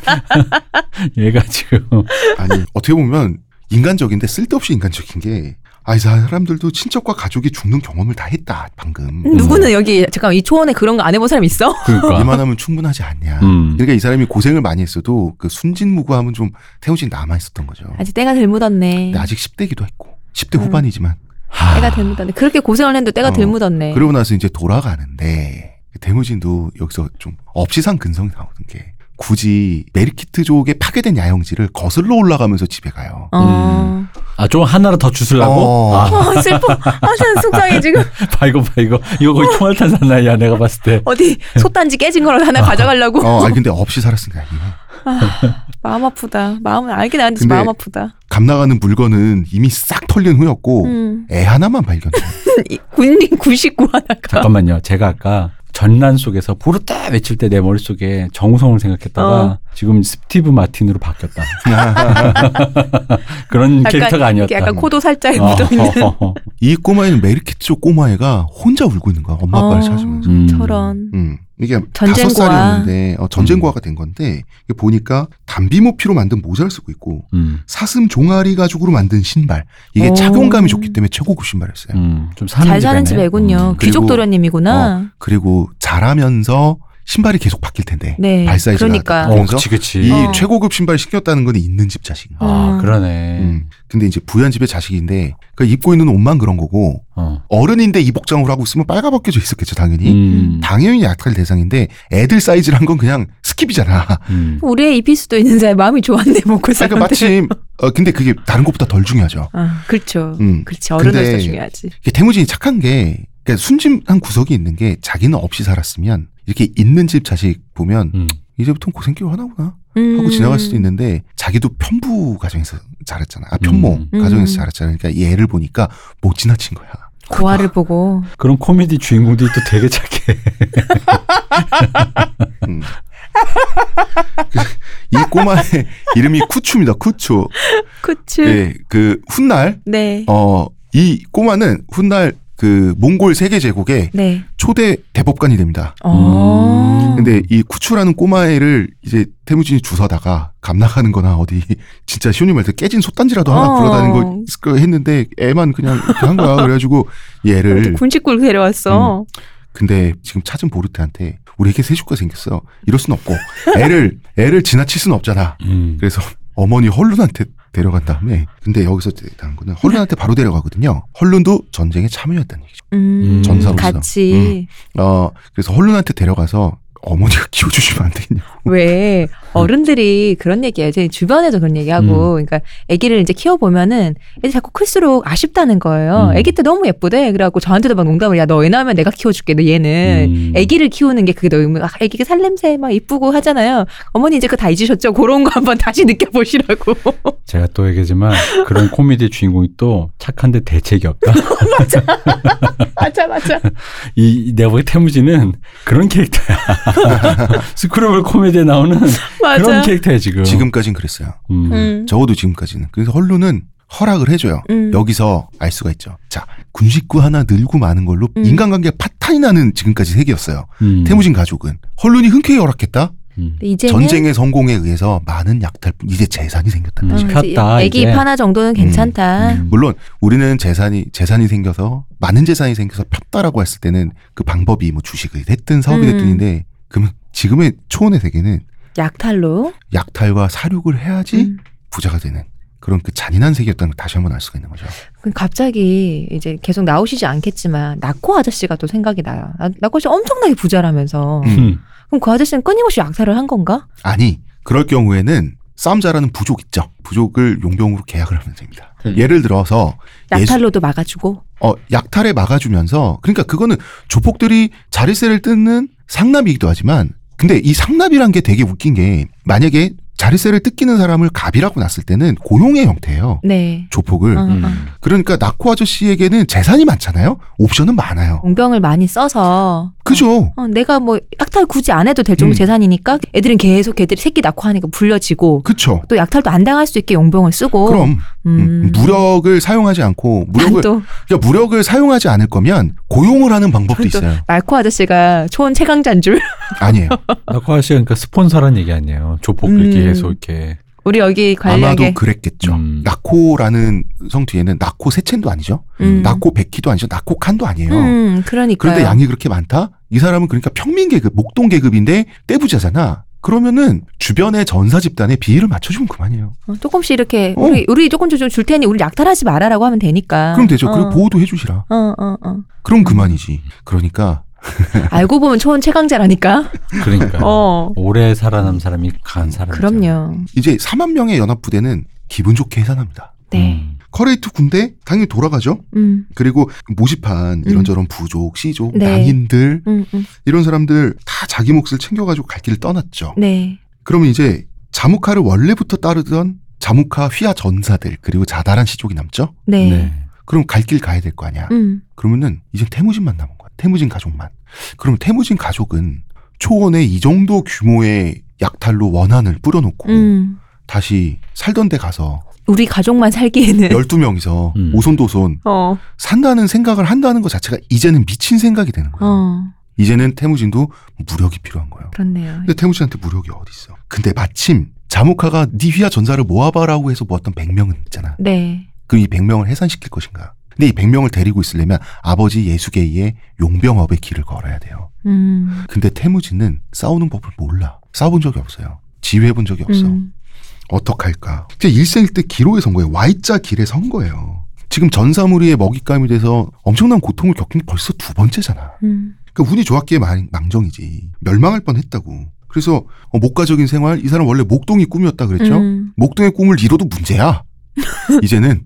얘가 지금 아니 어떻게 보면 인간적인데 쓸데없이 인간적인 게. 아, 이 사람들도 친척과 가족이 죽는 경험을 다 했다, 방금. 누구는 여기 잠깐 이 초원에 그런 거 안 해본 사람 있어? 그러니까. [laughs] 이만하면 충분하지 않냐. 음. 그러니까 이 사람이 고생을 많이 했어도 그 순진무구함은 좀 태우진 남아 있었던 거죠. 아직 때가 덜 묻었네. 근데 아직 10대기도 했고 10대 음. 후반이지만 하, 때가 덜 묻었네. 그렇게 고생을 했는데 때가 어, 덜 묻었네. 그러고 나서 이제 돌아가는데 대무진도 여기서 좀 없이산 근성이 나오는 게 굳이 메리키트족의 파괴된 야영지를 거슬러 올라가면서 집에 가요. 어. 아, 좀 하나를 더 주술라고? 어. 아, 어, 슬퍼. 아, 난 속상해 지금. 봐, 이거 봐, 이거. 이거 거의 총알탄 사나이야, 내가 봤을 때. 어디 솥단지 깨진 거라도 하나 가져가려고. 어, 아니 근데 없이 살았으니까 이게 마음 아프다. 마음은 알긴 아는데 마음 아프다. 감 나가는 물건은 이미 싹 털린 후였고 음. 애 하나만 발견해. [laughs] 이 군인 99 하나가. 잠깐만요. 제가 아까 전란 속에서 부르다 외칠 때 내 머릿속에 정우성을 생각했다가 어. 지금 스티브 마틴으로 바뀌었다. [laughs] 그런 약간 캐릭터가 아니었다. 약간 코도 살짝 어, 묻어있는. 어, 어. 이 꼬마애는 메르키트족 꼬마애가 혼자 울고 있는 거야. 엄마 아빠를 어, 찾으면서. 음. 저런. 음. 이게 다섯. 살이었는데 어, 전쟁고아가 된 건데 이게 보니까 담비 모피로 만든 모자를 쓰고 있고 음, 사슴 종아리 가죽으로 만든 신발 이게 오. 착용감이 좋기 때문에 최고급 신발이었어요. 음, 좀 사는 잘 사는. 집애군요. 음. 귀족 도련님이구나. 그리고 자라면서 신발이 계속 바뀔 텐데 네. 발 사이즈가 그러니까. 어, 그치, 그치. 이 어. 최고급 신발 신겼다는 건 있는 집 자식. 아, 음. 그러네. 음. 근데 이제 부유한 집의 자식인데 그 입고 있는 옷만 그런 거고 어. 어른인데 이 복장을 하고 있으면 빨가벗겨져 있었겠죠 당연히. 음. 당연히 약탈 대상인데 애들 사이즈란 건 그냥 skip이잖아. 음. 우리의 입힐 수도 있는 사람 마음이 좋았네 먹고 그러니까 사는데. 마침 어 근데 그게 다른 것보다 덜 중요하죠. 아, 그렇죠. 음. 그렇지. 어른으로서 중요하지. 이게 태무진이 착한 게 그러니까 순진한 구석이 있는 게 자기는 없이 살았으면 이렇게 있는 집 자식 보면 음. 이제부터 고생길 하나구나 음. 하고 지나갈 수도 있는데 자기도 편부 가정에서 자랐잖아. 아 편모 음. 가정에서 음. 자랐잖아. 그러니까 이 애를 보니까 못 지나친 거야. 고아를 보고 그런 코미디 주인공들이 또 되게 착해. [laughs] 음. 그, 이 꼬마의 [laughs] 이름이 쿠추입니다. 쿠추. 그치. 예, 그 훗날 네. 어 이 꼬마는 훗날 그 몽골 세계 제국의 네. 초대 대법관이 됩니다. 어. 근데 이 쿠추라는 꼬마애를 이제 태무진이 주서다가 감나가는 거나 어디 [laughs] 진짜 시온이 말대 깨진 솥단지라도 하나 어. 굴러다니는 거 했는데 애만 그냥 이렇게 한 거야. 그래가지고 얘를 군식굴 데려왔어. 근데 지금 찾은 보르테한테 우리 에게 세주가 생겼어. 이럴 순 없고 애를 애를 지나칠 순 없잖아. 음. 그래서 어머니 헐룬한테 데려간 다음에 근데 여기서 대단한 거는 헐룬한테 바로 데려가거든요. 헐룬도 전쟁에 참여했다는 얘기죠. 음, 전사로서. 같이 어 그래서 헐룬한테 데려가서 어머니가 [laughs] 키워주시면 안 되겠냐. 왜 어른들이 그런 얘기해요. 제 주변에도 그런 얘기하고, 그러니까 아기를 이제 키워 보면은 애들 자꾸 클수록 아쉽다는 거예요. 음. 아기 때 너무 예쁘대. 그래갖고 저한테도 막 농담을 야 너 애 낳으면 내가 키워줄게. 너 얘는 음. 아기를 키우는 게 그게 너무 아, 아기가 살냄새 막 이쁘고 하잖아요. 어머니 이제 그거 다 잊으셨죠? 그런 거 한번 다시 느껴보시라고. [laughs] 제가 또 얘기하지만 그런 코미디의 주인공이 또 착한데 대책이 없다. [laughs] 맞아 맞아. [laughs] 이 내가 보기엔 태무지는 그런 캐릭터야. 스크롤 코미디에 나오는 그런. 캐릭터야 지금. 지금까진 그랬어요. 음. 음. 적어도 지금까지는. 그래서 헐룬은 허락을 해줘요. 음. 여기서 알 수가 있죠. 자, 군식구 하나 늘고 마는 걸로 음. 인간관계가 파탄이 나는 지금까지 세계였어요. 음. 태무진 가족은 헐룬이 흔쾌히 허락했다. 음. 전쟁의 성공에 의해서 많은 약탈, 이제 재산이 생겼다. 음. 어, 아기 이제. 입 하나 정도는 괜찮다. 음. 물론 우리는 재산이 재산이 생겨서 많은 재산이 생겨서 폈다라고 했을 때는 그 방법이 뭐 주식이 됐든 사업이 음. 됐든인데 그러면 지금의 초원의 세계는 약탈로. 약탈과 사륙을 해야지 음. 부자가 되는 그런 그 잔인한 세계였다는 걸 다시 한번 알 수가 있는 거죠. 갑자기 이제 계속 나오시지 않겠지만 나코 아저씨가 또 생각이 나요. 나- 나코 아저씨 엄청나게 부자라면서. 음. 음. 그럼 그 아저씨는 끊임없이 약탈을 한 건가? 아니 그럴 경우에는 싸움 잘하는 부족 있죠. 부족을 용병으로 계약을 하면 됩니다. 음. 예를 들어서 예수- 약탈로도 막아주고. 어, 약탈에 막아주면서 그러니까 그거는 조폭들이 자릿세를 뜯는 상납이기도 하지만 근데 이 상납이란 게 되게 웃긴 게 만약에 자릿세를 뜯기는 사람을 갑이라고 놨을 때는 고용의 형태예요. 네. 조폭을. 어. 그러니까 나코 아저씨에게는 재산이 많잖아요. 옵션은 많아요. 용병을 많이 써서. 그죠? 어, 내가 뭐 약탈 굳이 안 해도 될 정도 음. 재산이니까 애들은 계속 걔들이 새끼 낳고 하니까 불려지고 그쵸. 또 약탈도 안 당할 수 있게 용병을 쓰고. 그럼 음, 음. 무력을 사용하지 않고 난 무력을 또 그러니까 무력을 사용하지 않을 거면 고용을 하는 방법도 또 있어요. 말코 아저씨가 초원 최강자인 줄. [laughs] 아니에요. 나코아 씨가 그러니까 스폰서란 얘기 아니에요. 조폭 음. 계속 이렇게. 우리 여기 아마도 관리하게. 그랬겠죠. 음. 나코라는 성 뒤에는 나코 세첸도 아니죠. 음. 나코 백희도 아니죠. 나코 칸도 아니에요. 음, 그러니까. 그런데 양이 그렇게 많다? 이 사람은 그러니까 평민 계급, 목동 계급인데 떼부자잖아. 그러면은 주변의 전사 집단에 비위를 맞춰주면 그만이에요. 어, 조금씩 이렇게 어. 우리 우리 조금 좀 줄 테니 우리 약탈하지 마라라고 하면 되니까. 그럼 되죠. 그리고 어. 보호도 해주시라. 어, 어, 어. 그럼 그만이지. 그러니까 [laughs] 알고 보면 초원 최강자라니까. 그러니까 어. 오래 살아남은 사람이 강한 사람이죠. 그럼요. 이제 4만 명의 연합 부대는 기분 좋게 해산합니다. 네. 음. 케레이트 군대 당연히 돌아가죠. 음. 그리고 모집한 이런저런 부족, 씨족, 네. 낭인들 음, 음. 이런 사람들 다 자기 몫을 챙겨가지고 갈 길을 떠났죠. 네. 그러면 이제 자무카를 원래부터 따르던 자무카 휘하 전사들 그리고 자달한 시족이 남죠. 네. 네. 그럼 갈 길 가야 될 거 아니야. 음. 그러면은 이제 태무진만 남은 거야. 태무진 가족만. 그럼 태무진 가족은 초원에 이 정도 규모의 약탈로 원한을 뿌려놓고 음. 다시 살던 데 가서 우리 가족만 살기에는 12명이서 음. 오손도손 어. 산다는 생각을 한다는 것 자체가 이제는 미친 생각이 되는 거야. 어. 이제는 태무진도 무력이 필요한 거예요. 그렇네요. 근데 태무진한테 무력이 어디 있어? 근데 마침 자모카가 니 휘하 전사를 모아봐라고 해서 모았던 100명은 있잖아. 네. 그럼 이 100명을 해산시킬 것인가? 근데 이 100명을 데리고 있으려면 아버지 예수계의 용병업의 길을 걸어야 돼요. 음. 근데 태무진은 싸우는 법을 몰라. 싸워본 적이 없어요. 지휘해본 적이 없어. 음. 어떡할까? 제 일생일대 기로에 선 거예요. Y자 길에 선 거예요. 지금 전사무리의 먹잇감이 돼서 엄청난 고통을 겪은 게 벌써 두 번째잖아. 음. 그러니까 운이 좋았기에 망, 망정이지. 멸망할 뻔했다고. 그래서 어, 목가적인 생활 이 사람 원래 목동이 꿈이었다 그랬죠. 음. 목동의 꿈을 이뤄도 문제야. [laughs] 이제는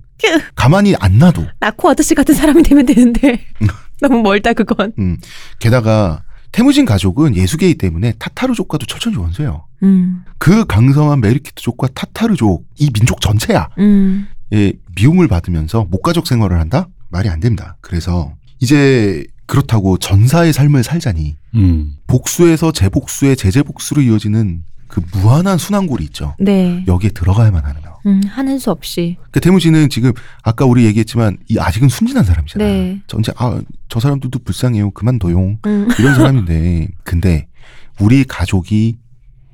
가만히 안 놔도. 나코 아저씨 같은 사람이 되면 되는데 [laughs] 너무 멀다 그건. 음. 게다가 태무진 가족은 예수계이기 때문에 타타르족과도 철천지 원수예요. 음. 그 강성한 메리키트족과 타타르족 이 민족 전체야. 음. 예, 미움을 받으면서 목가족 생활을 한다? 말이 안 됩니다. 그래서 이제 그렇다고 전사의 삶을 살자니 음. 복수에서 재복수의 재재복수로 이어지는 그 무한한 순환골이 있죠. 네. 여기에 들어가야만 하는 거. 음, 하는 수 없이. 그 태무진은 지금 아까 우리 얘기했지만 이 아직은 순진한 사람이잖아요. 네. 전체 아저 사람들도 불쌍해요. 그만둬용. 음. [laughs] 이런 사람인데 근데 우리 가족이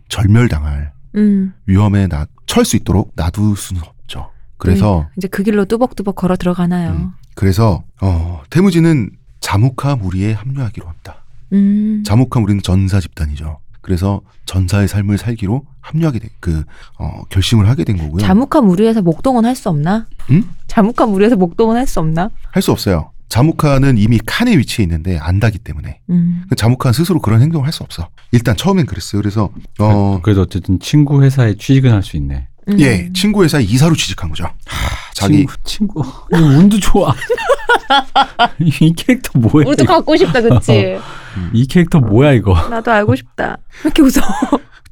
절멸당할 음. 위험에 나 처할 수 있도록 놔둘 수는 없죠. 그래서 이제 그 길로 뚜벅뚜벅 걸어 들어가나요. 음. 그래서 어, 태무진은 자무카 무리에 합류하기로 합니다. 음. 자무카 무리는 전사 집단이죠. 그래서 전사의 삶을 살기로 합류하게 된, 그, 어, 결심을 하게 된 거고요. 자묵한 무리에서 목동은 할 수 없나? 응? 자묵한 무리에서 목동은 할 수 없나? 할 수 없어요. 자무카는 이미 칸에 위치해 있는데 안다기 때문에. 음. 자무카는 스스로 그런 행동을 할 수 없어. 일단 처음엔 그랬어요. 그래서, 어, 그래도 어쨌든 친구 회사에 취직은 할 수 있네. 음. 예, 친구 회사에 이사로 취직한 거죠. 자기, 친구, 친구. 운도 좋아. [laughs] 이 캐릭터 뭐야? 우리도? 갖고 싶다, 그치? 이 캐릭터 뭐야 이거? 나도 알고 싶다. 왜 이렇게 웃어?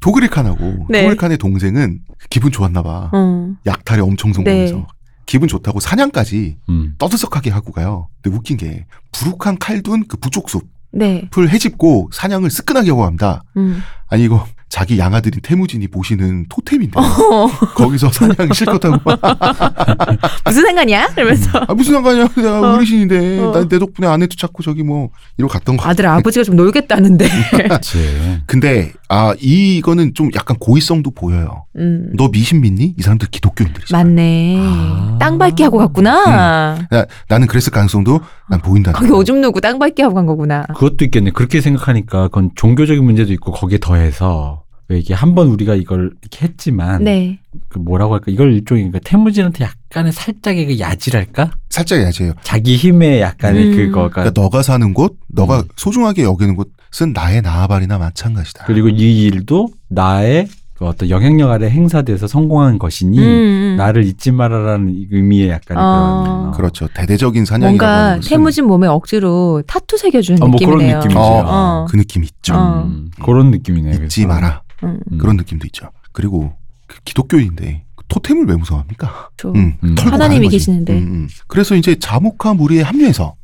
도그리칸하고, 네. 도그리칸의 동생은 기분 좋았나 봐. 어. 약탈에 엄청 성공해서. 네. 기분 좋다고 사냥까지 음. 떠들썩하게 하고 가요. 근데 웃긴 게, 부룩한 칼둔 그 부족숲을 네. 해집고 사냥을 쓰끈하게 하고 갑니다. 음. 아니, 이거 자기 양아들인 태무진이 모시는 토템인데. 어, 거기서 사냥 실컷 하고. [laughs] 무슨 상관이야? 이러면서. 아, 무슨 상관이야. 내가 어. 어르신인데. 어. 난내 덕분에 아내도 찾고 저기 뭐, 이러고 갔던 거. 아들 아버지가 좀 놀겠다는데. 그치. [laughs] 근데, 아, 이거는 좀 약간 고의성도 보여요. 음. 너 미신 믿니? 이 사람들 기독교인들이잖아. 맞네. 아. 땅 밟기 하고 갔구나. 나, 나는 그랬을 가능성도 난 보인다. 거기 오줌 누고 땅 밟기 하고 간 거구나. 그것도 있겠네. 그렇게 생각하니까 그건 종교적인 문제도 있고 거기에 더해서 왜 이게 한 번 우리가 이걸 이렇게 했지만 네. 그 뭐라고 할까 이걸 일종의 그러니까 태무진한테 약간의 살짝의 그 야질할까? 살짝 야지해요. 자기 힘의 약간의 음. 그거가 그러니까 너가 사는 곳, 너가 음. 소중하게 여기는 곳은 나의 나아발이나 마찬가지다. 그리고 이 일도 나의 그 어떤 영향력 아래 행사돼서 성공한 것이니 음, 음. 나를 잊지 말아라는 의미의 약간 어. 그런 어. 그렇죠. 대대적인 사냥이라고 뭔가 태무진 몸에 억지로 타투 새겨주는 아, 뭐 그런 느낌이네요. 느낌이죠. 어, 어. 그 느낌 있죠. 어. 음, 그런 느낌이네. 잊지 그래서. 마라. 음. 음. 그런 느낌도 있죠. 그리고 그 기독교인데 그 토템을 왜 무서워합니까? 저 음, 음. 하나님이. 계시는데. 음, 음. 그래서 이제 자무카 무리에 합류해서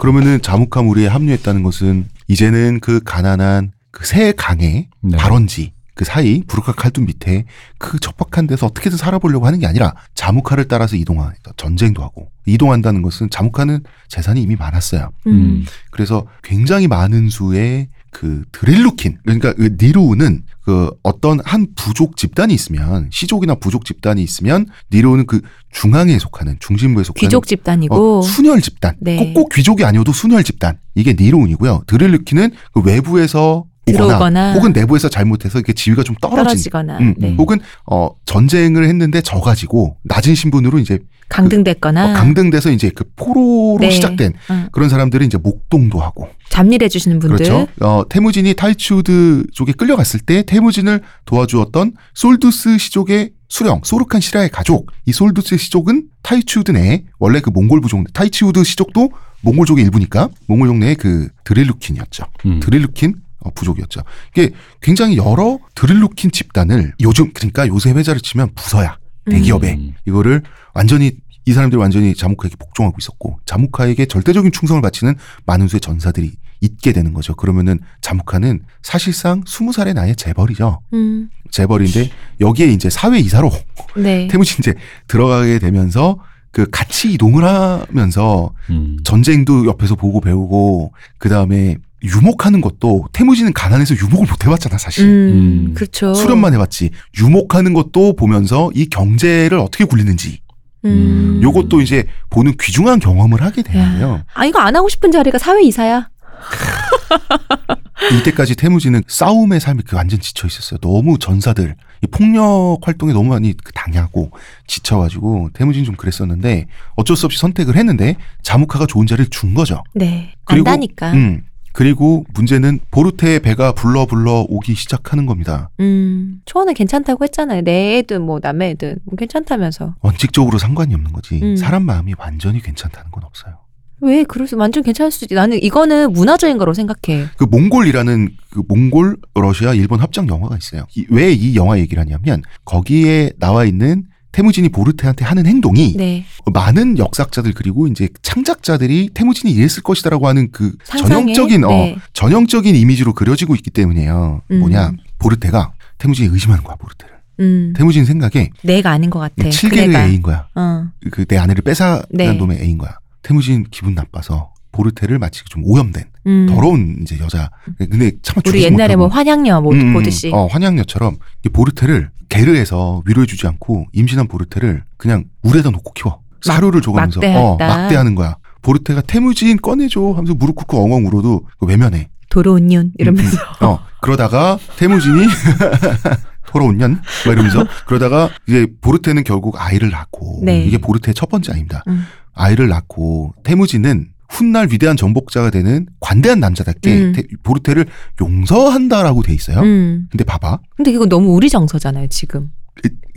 그러면은 자무카 무리에 합류했다는 것은 이제는 그 가난한 그 새 강의 네. 발원지 그 사이 부르카 칼둔 밑에 그 척박한 데서 어떻게든 살아보려고 하는 게 아니라 자무카를 따라서 이동하 전쟁도 하고 이동한다는 것은 자무카는 재산이 이미 많았어요. 음. 그래서 굉장히 많은 수의 그 드릴루킨 그러니까 그 니루는 그 어떤 한 부족 집단이 있으면 시족이나 부족 집단이 있으면 니루는 그 중앙에 속하는 중심부에 속하는 귀족 집단이고. 어, 순혈 집단 네. 꼭, 꼭 귀족이 아니어도 순혈 집단 이게 니루운이고요 드릴루킨은 그 외부에서 오거나 들어오거나 혹은 내부에서 잘못해서 이게 지위가 좀 떨어진 떨어지거나 음, 네. 혹은 어 전쟁을 했는데 져가지고 낮은 신분으로 이제 강등됐거나 어, 강등돼서 이제 그 포로로 네. 시작된 응. 그런 사람들이 이제 목동도 하고 잡일해 주시는 분들 그렇죠. 어, 테무진이 타이치우드 쪽에 끌려갔을 때 테무진을 도와주었던 솔두스 씨족의 수령, 소르칸 시라의 가족. 이 솔두스 씨족은 타이치우드 내에 원래 그 몽골 부족, 타이치우드 씨족도 몽골족의 일부니까 몽골족 내의 그 드릴루킨이었죠. 음. 드릴루킨 어, 부족이었죠. 이게 굉장히 여러 드릴루킨 집단을 요즘 그러니까 요새 회자를 치면 부서야 대기업에 음. 이거를 완전히 이 사람들이 완전히 자무카에게 복종하고 있었고 자무카에게 절대적인 충성을 바치는 많은 수의 전사들이 있게 되는 거죠. 그러면은 자무카는 사실상 스무 살의 나이의 재벌이죠. 음. 재벌인데 여기에 이제 사회 이사로 네. [laughs] 태무진 이제 들어가게 되면서 그 같이 이동을 하면서 음. 전쟁도 옆에서 보고 배우고 그 다음에 유목하는 것도 태무진은 가난해서 유목을 못 해봤잖아 사실. 음, 음. 그렇죠. 수련만 해봤지. 유목하는 것도 보면서 이 경제를 어떻게 굴리는지 음. 요것도 이제 보는 귀중한 경험을 하게 되는데요. 아 이거 안 하고 싶은 자리가 사회 이사야. [laughs] 이때까지 태무진은 싸움의 삶이 그 완전 지쳐 있었어요. 너무 전사들 이 폭력 활동에 너무 많이 그 당하고 지쳐가지고 태무진 좀 그랬었는데 어쩔 수 없이 선택을 했는데 자무카가 좋은 자리를 준 거죠. 네. 그리고- 안다니까. 음. 그리고 문제는 보르테의 배가 불러 불러 오기 시작하는 겁니다. 음. 초원은 괜찮다고 했잖아요. 내 애든 뭐 남의 애든 뭐 괜찮다면서. 원칙적으로 상관이 없는 거지. 음. 사람 마음이 완전히 괜찮다는 건 없어요. 왜 그럴 수 완전 괜찮을 수도 있지. 나는 이거는 문화적인 거로 생각해. 그 몽골이라는 그 몽골 러시아 일본 합작 영화가 있어요. 왜 이 영화 얘기를 하냐면 거기에 나와 있는 태무진이 보르테한테 하는 행동이 네. 많은 역사학자들 그리고 이제 창작자들이 태무진이 이랬을 것이다라고 하는 그 상상에? 전형적인 어 네. 전형적인 이미지로 그려지고 있기 때문이에요. 음. 뭐냐 보르테가 태무진이 의심하는 거야 보르테를. 음. 태무진 생각에 내가 아닌 것 같아. 칠개를 그래가. 애인 거야. 어. 그내 아내를 뺏어간 네. 놈의 애인 거야. 태무진 기분 나빠서 보르테를 마치 좀 오염된 음. 더러운 이제 여자. 근데 차마 우리 옛날에 뭐 못하고. 환양녀 뭐 음, 보듯이. 어, 환양녀처럼 이 보르테를 게르해서 위로해주지 않고 임신한 보르테를 그냥 물에다 놓고 키워. 사료를 줘가면서 어, 막대했다. 막대하는 거야. 보르테가 태무진 꺼내줘 하면서 무릎 꿇고 엉엉 울어도 외면해. 도로운 년 이러면서. 어 그러다가 태무진이 [laughs] 돌아온 년? 막 이러면서 그러다가 이제 보르테는 결국 아이를 낳고 네. 이게 보르테의 첫 번째 아입니다. 음. 아이를 낳고 태무진은 훗날 위대한 정복자가 되는 관대한 남자답게 음. 태- 보르테를 용서한다라고 돼 있어요. 음. 근데 봐봐. 근데 이거 너무 우리 정서잖아요, 지금.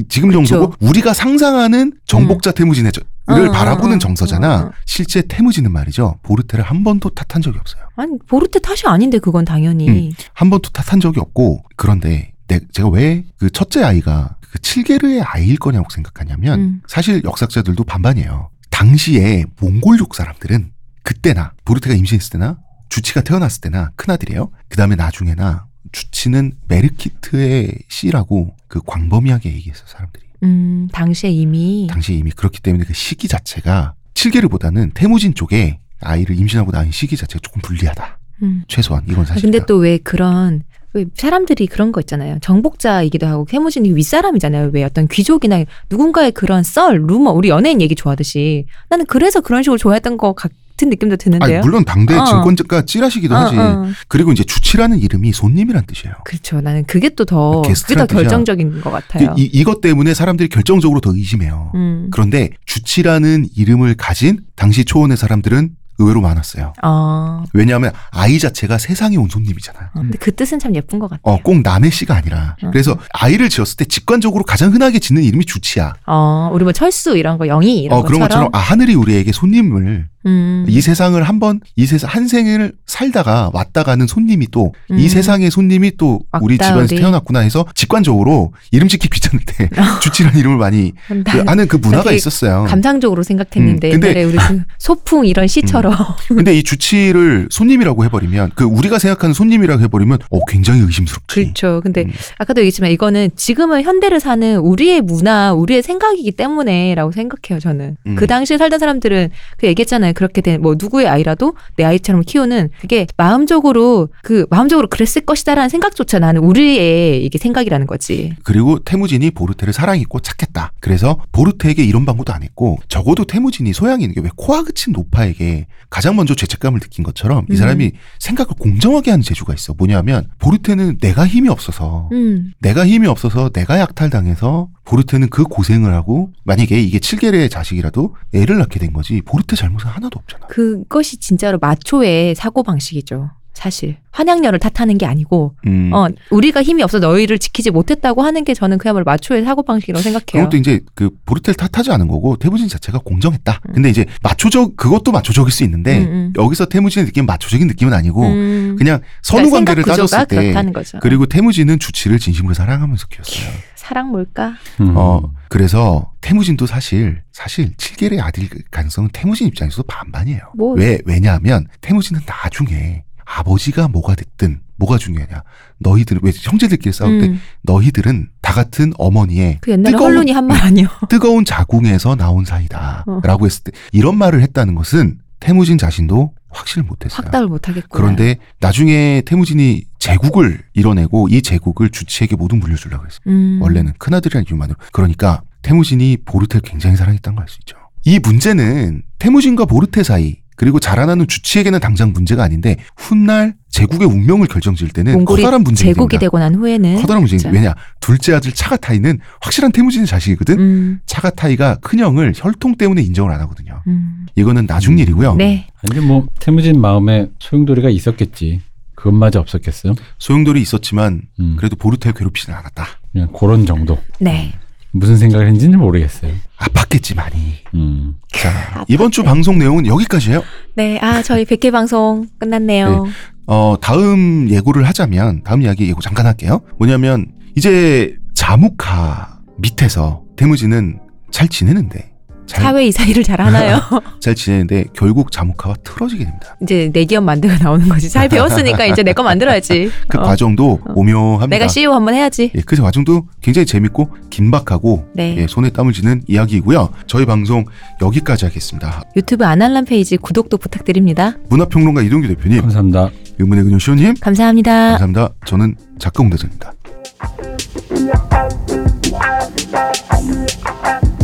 지금 그쵸. 정서고 우리가 상상하는 정복자 저- 를 어, 바라보는 어, 정서잖아. 어, 어. 실제 태무진은 말이죠. 보르테를 한 번도 탓한 적이 없어요. 아니, 보르테 탓이 아닌데, 그건 당연히. 음. 한 번도 탓한 적이 없고 그런데 내, 제가 왜 그 첫째 아이가 그 칠게르의 아이일 거냐고 생각하냐면 음. 사실 역사자들도 반반이에요. 당시에 몽골족 사람들은 그때나 보르테가 임신했을 때나 주치가 태어났을 때나 큰아들이에요. 그 다음에 나중에나 주치는 메르키트의 씨라고 그 광범위하게 얘기했어 사람들이. 음, 당시에 이미. 당시에 이미 그렇기 때문에 그 시기 자체가 칠게르보다는 태무진 쪽에 아이를 임신하고 낳은 시기 자체가 조금 불리하다. 음. 최소한 이건 아, 사실이다. 근데 또 왜 그런 왜 사람들이 그런 거 있잖아요. 정복자이기도 하고 태무진이 윗사람이잖아요. 왜 어떤 귀족이나 누군가의 그런 썰, 루머, 우리 연예인 얘기 좋아하듯이 나는 그래서 그런 식으로 좋아했던 것 같 은 느낌도 드는데요. 아니, 물론 당대 어. 증권가 찌라시기도 어, 하지. 어. 그리고 이제 주치라는 이름이 손님이란 뜻이에요. 그렇죠. 나는 그게 또 더 그게 더. 결정적인 것 같아요. 이, 이것 때문에 사람들이 결정적으로 더 의심해요. 음. 그런데 주치라는 이름을 가진 당시 초원의 사람들은 의외로 많았어요. 아, 왜냐하면 아이 자체가 세상에 온 손님이잖아. 어, 근데 그 뜻은 참 예쁜 것 같아요. 어, 꼭 남의 씨가 아니라. 음. 그래서 아이를 지었을 때 직관적으로 가장 흔하게 짓는 이름이 주치야. 어, 우리 뭐 철수 이런 거 영희 이런 어, 그런 것처럼. 것처럼 아, 하늘이 우리에게 손님을 음. 이 세상을 한번 이 세상 한 생을 살다가 왔다 가는 손님이 또이 음. 세상의 손님이 또 우리 집안에서 우리. 태어났구나 해서 직관적으로 이름 짓기 귀찮을 때 주치라는 이름을 많이 그 하는 그 문화가 있었어요. 감상적으로 생각했는데 음, 근데- 우리 그 [laughs] 소풍 이런 시처럼 근데 이 주치를 손님이라고 해버리면 그 우리가 생각하는 손님이라고 해버리면 어 굉장히 의심스럽지. 그렇죠. 근데 음. 아까도 얘기했지만 이거는 지금은 현대를 사는 우리의 문화, 우리의 생각이기 때문에라고 생각해요. 저는 음. 그 당시에 살던 사람들은 그 얘기했잖아요. 그렇게 된 뭐 누구의 아이라도 내 아이처럼 키우는 그게 마음적으로 그 마음적으로 그랬을 것이다라는 생각조차 나는 우리의 이게 생각이라는 거지. 그리고 태무진이 보르테를 사랑했고 착했다. 그래서 보르테에게 이런 방구도 안 했고 적어도 태무진이 소양이 있는 게 왜 코아 그친 노파에게 가장 먼저 죄책감을 느낀 것처럼 이 음. 사람이 생각을 공정하게 하는 재주가 있어. 뭐냐면 보르테는 내가 힘이 없어서 음, 내가 힘이 없어서 내가 약탈당해서 보르테는 그 고생을 하고 만약에 이게 칠게르의 자식이라도 애를 낳게 된 거지 보르테 잘못은 하나도 없잖아. 그것이 진짜로 마초의 사고 방식이죠. 사실 환양녀를 탓하는 게 아니고 음. 어 우리가 힘이 없어 너희를 지키지 못했다고 하는 게 저는 그야말로 마초의 사고 방식이라고 생각해요. 그것도 이제 그 보르테를 탓하지 않은 거고 태무진 자체가 공정했다. 음. 근데 이제 마초적 그것도 마초적일 수 있는데 음, 음. 여기서 태무진의 느낌 은 마초적인 느낌은 아니고 음. 그냥 선후 그러니까 관계를 생각 구조가 따졌을 때 그렇다는 거죠. 그리고 태무진은 주치를 진심으로 사랑하면서 키웠어요. 사랑 뭘까? 음. 어 그래서 태무진도 사실 사실 칠계의 아들 가능성은 태무진 입장에서도 반반이에요. 뭐 왜 왜냐하면 태무진은 나중에 아버지가 뭐가 됐든 뭐가 중요하냐 너희들 왜 형제들끼리 싸울 때 음. 너희들은 다 같은 어머니의 그 옛날에 뜨거운- 헐룬이 한 말 아니요. [laughs] 뜨거운 자궁에서 나온 사이다라고 했을 때 이런 말을 했다는 것은 태무진 자신도 확신을 못했어요. 확답을 못 하겠구나. 그런데 나중에 태무진이 제국을 이뤄내고 이 제국을 주치에게 모두 물려주려고 했어요. 음. 원래는 큰아들이라는 이유만으로. 그러니까 태무진이 보르테를 굉장히 사랑했다는 걸 알 수 있죠. 이 문제는 태무진과 보르테 사이 그리고 자라나는 주치에게는 당장 문제가 아닌데 훗날 제국의 운명을 결정지을 때는 몽골이 커다란 문제가 제국이 되고 난 후에는 커다란 문제인 진짜. 왜냐 둘째 아들 차가타이는 확실한 태무진의 자식이거든. 음, 차가타이가 큰형을 혈통 때문에 인정을 안 하거든요. 음. 이거는 나중 음. 일이고요. 네. 아니 뭐 태무진 마음에 소용돌이가 있었겠지. 그것마저 없었겠어요. 소용돌이 있었지만 음, 그래도 보르테를 괴롭히지는 않았다. 그냥 그런 정도. 네. 무슨 생각을 했는지는 모르겠어요. 아팠겠지 많이. 음. 자 이번 주 방송 내용은 여기까지예요. 네. 아, 저희 100회 방송 끝났네요. 어 다음 예고를 하자면 다음 이야기 예고 잠깐 할게요. 뭐냐면 이제 자무카 밑에서 태무진은 잘 지내는데 잘, 사회 이사 일을 잘 하나요? [laughs] 잘 지내는데 결국 자무카와 틀어지게 됩니다. 이제 내 기업 만들고 나오는 거지. 잘 배웠으니까 이제 내 거 만들어야지. [laughs] 그 어. 과정도 오묘합니다. 내가 CEO 한번 해야지. 예, 그 과정도 굉장히 재밌고 긴박하고 네. 예, 손에 땀을 쥐는 이야기이고요. 저희 방송 여기까지 하겠습니다. 유튜브 아날람 페이지 구독도 부탁드립니다. 문화평론가 이동규 대표님, 감사합니다. 의문의 근육 시호님, 감사합니다. 감사합니다. 저는 작가 홍대선입니다.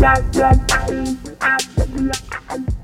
Thank you.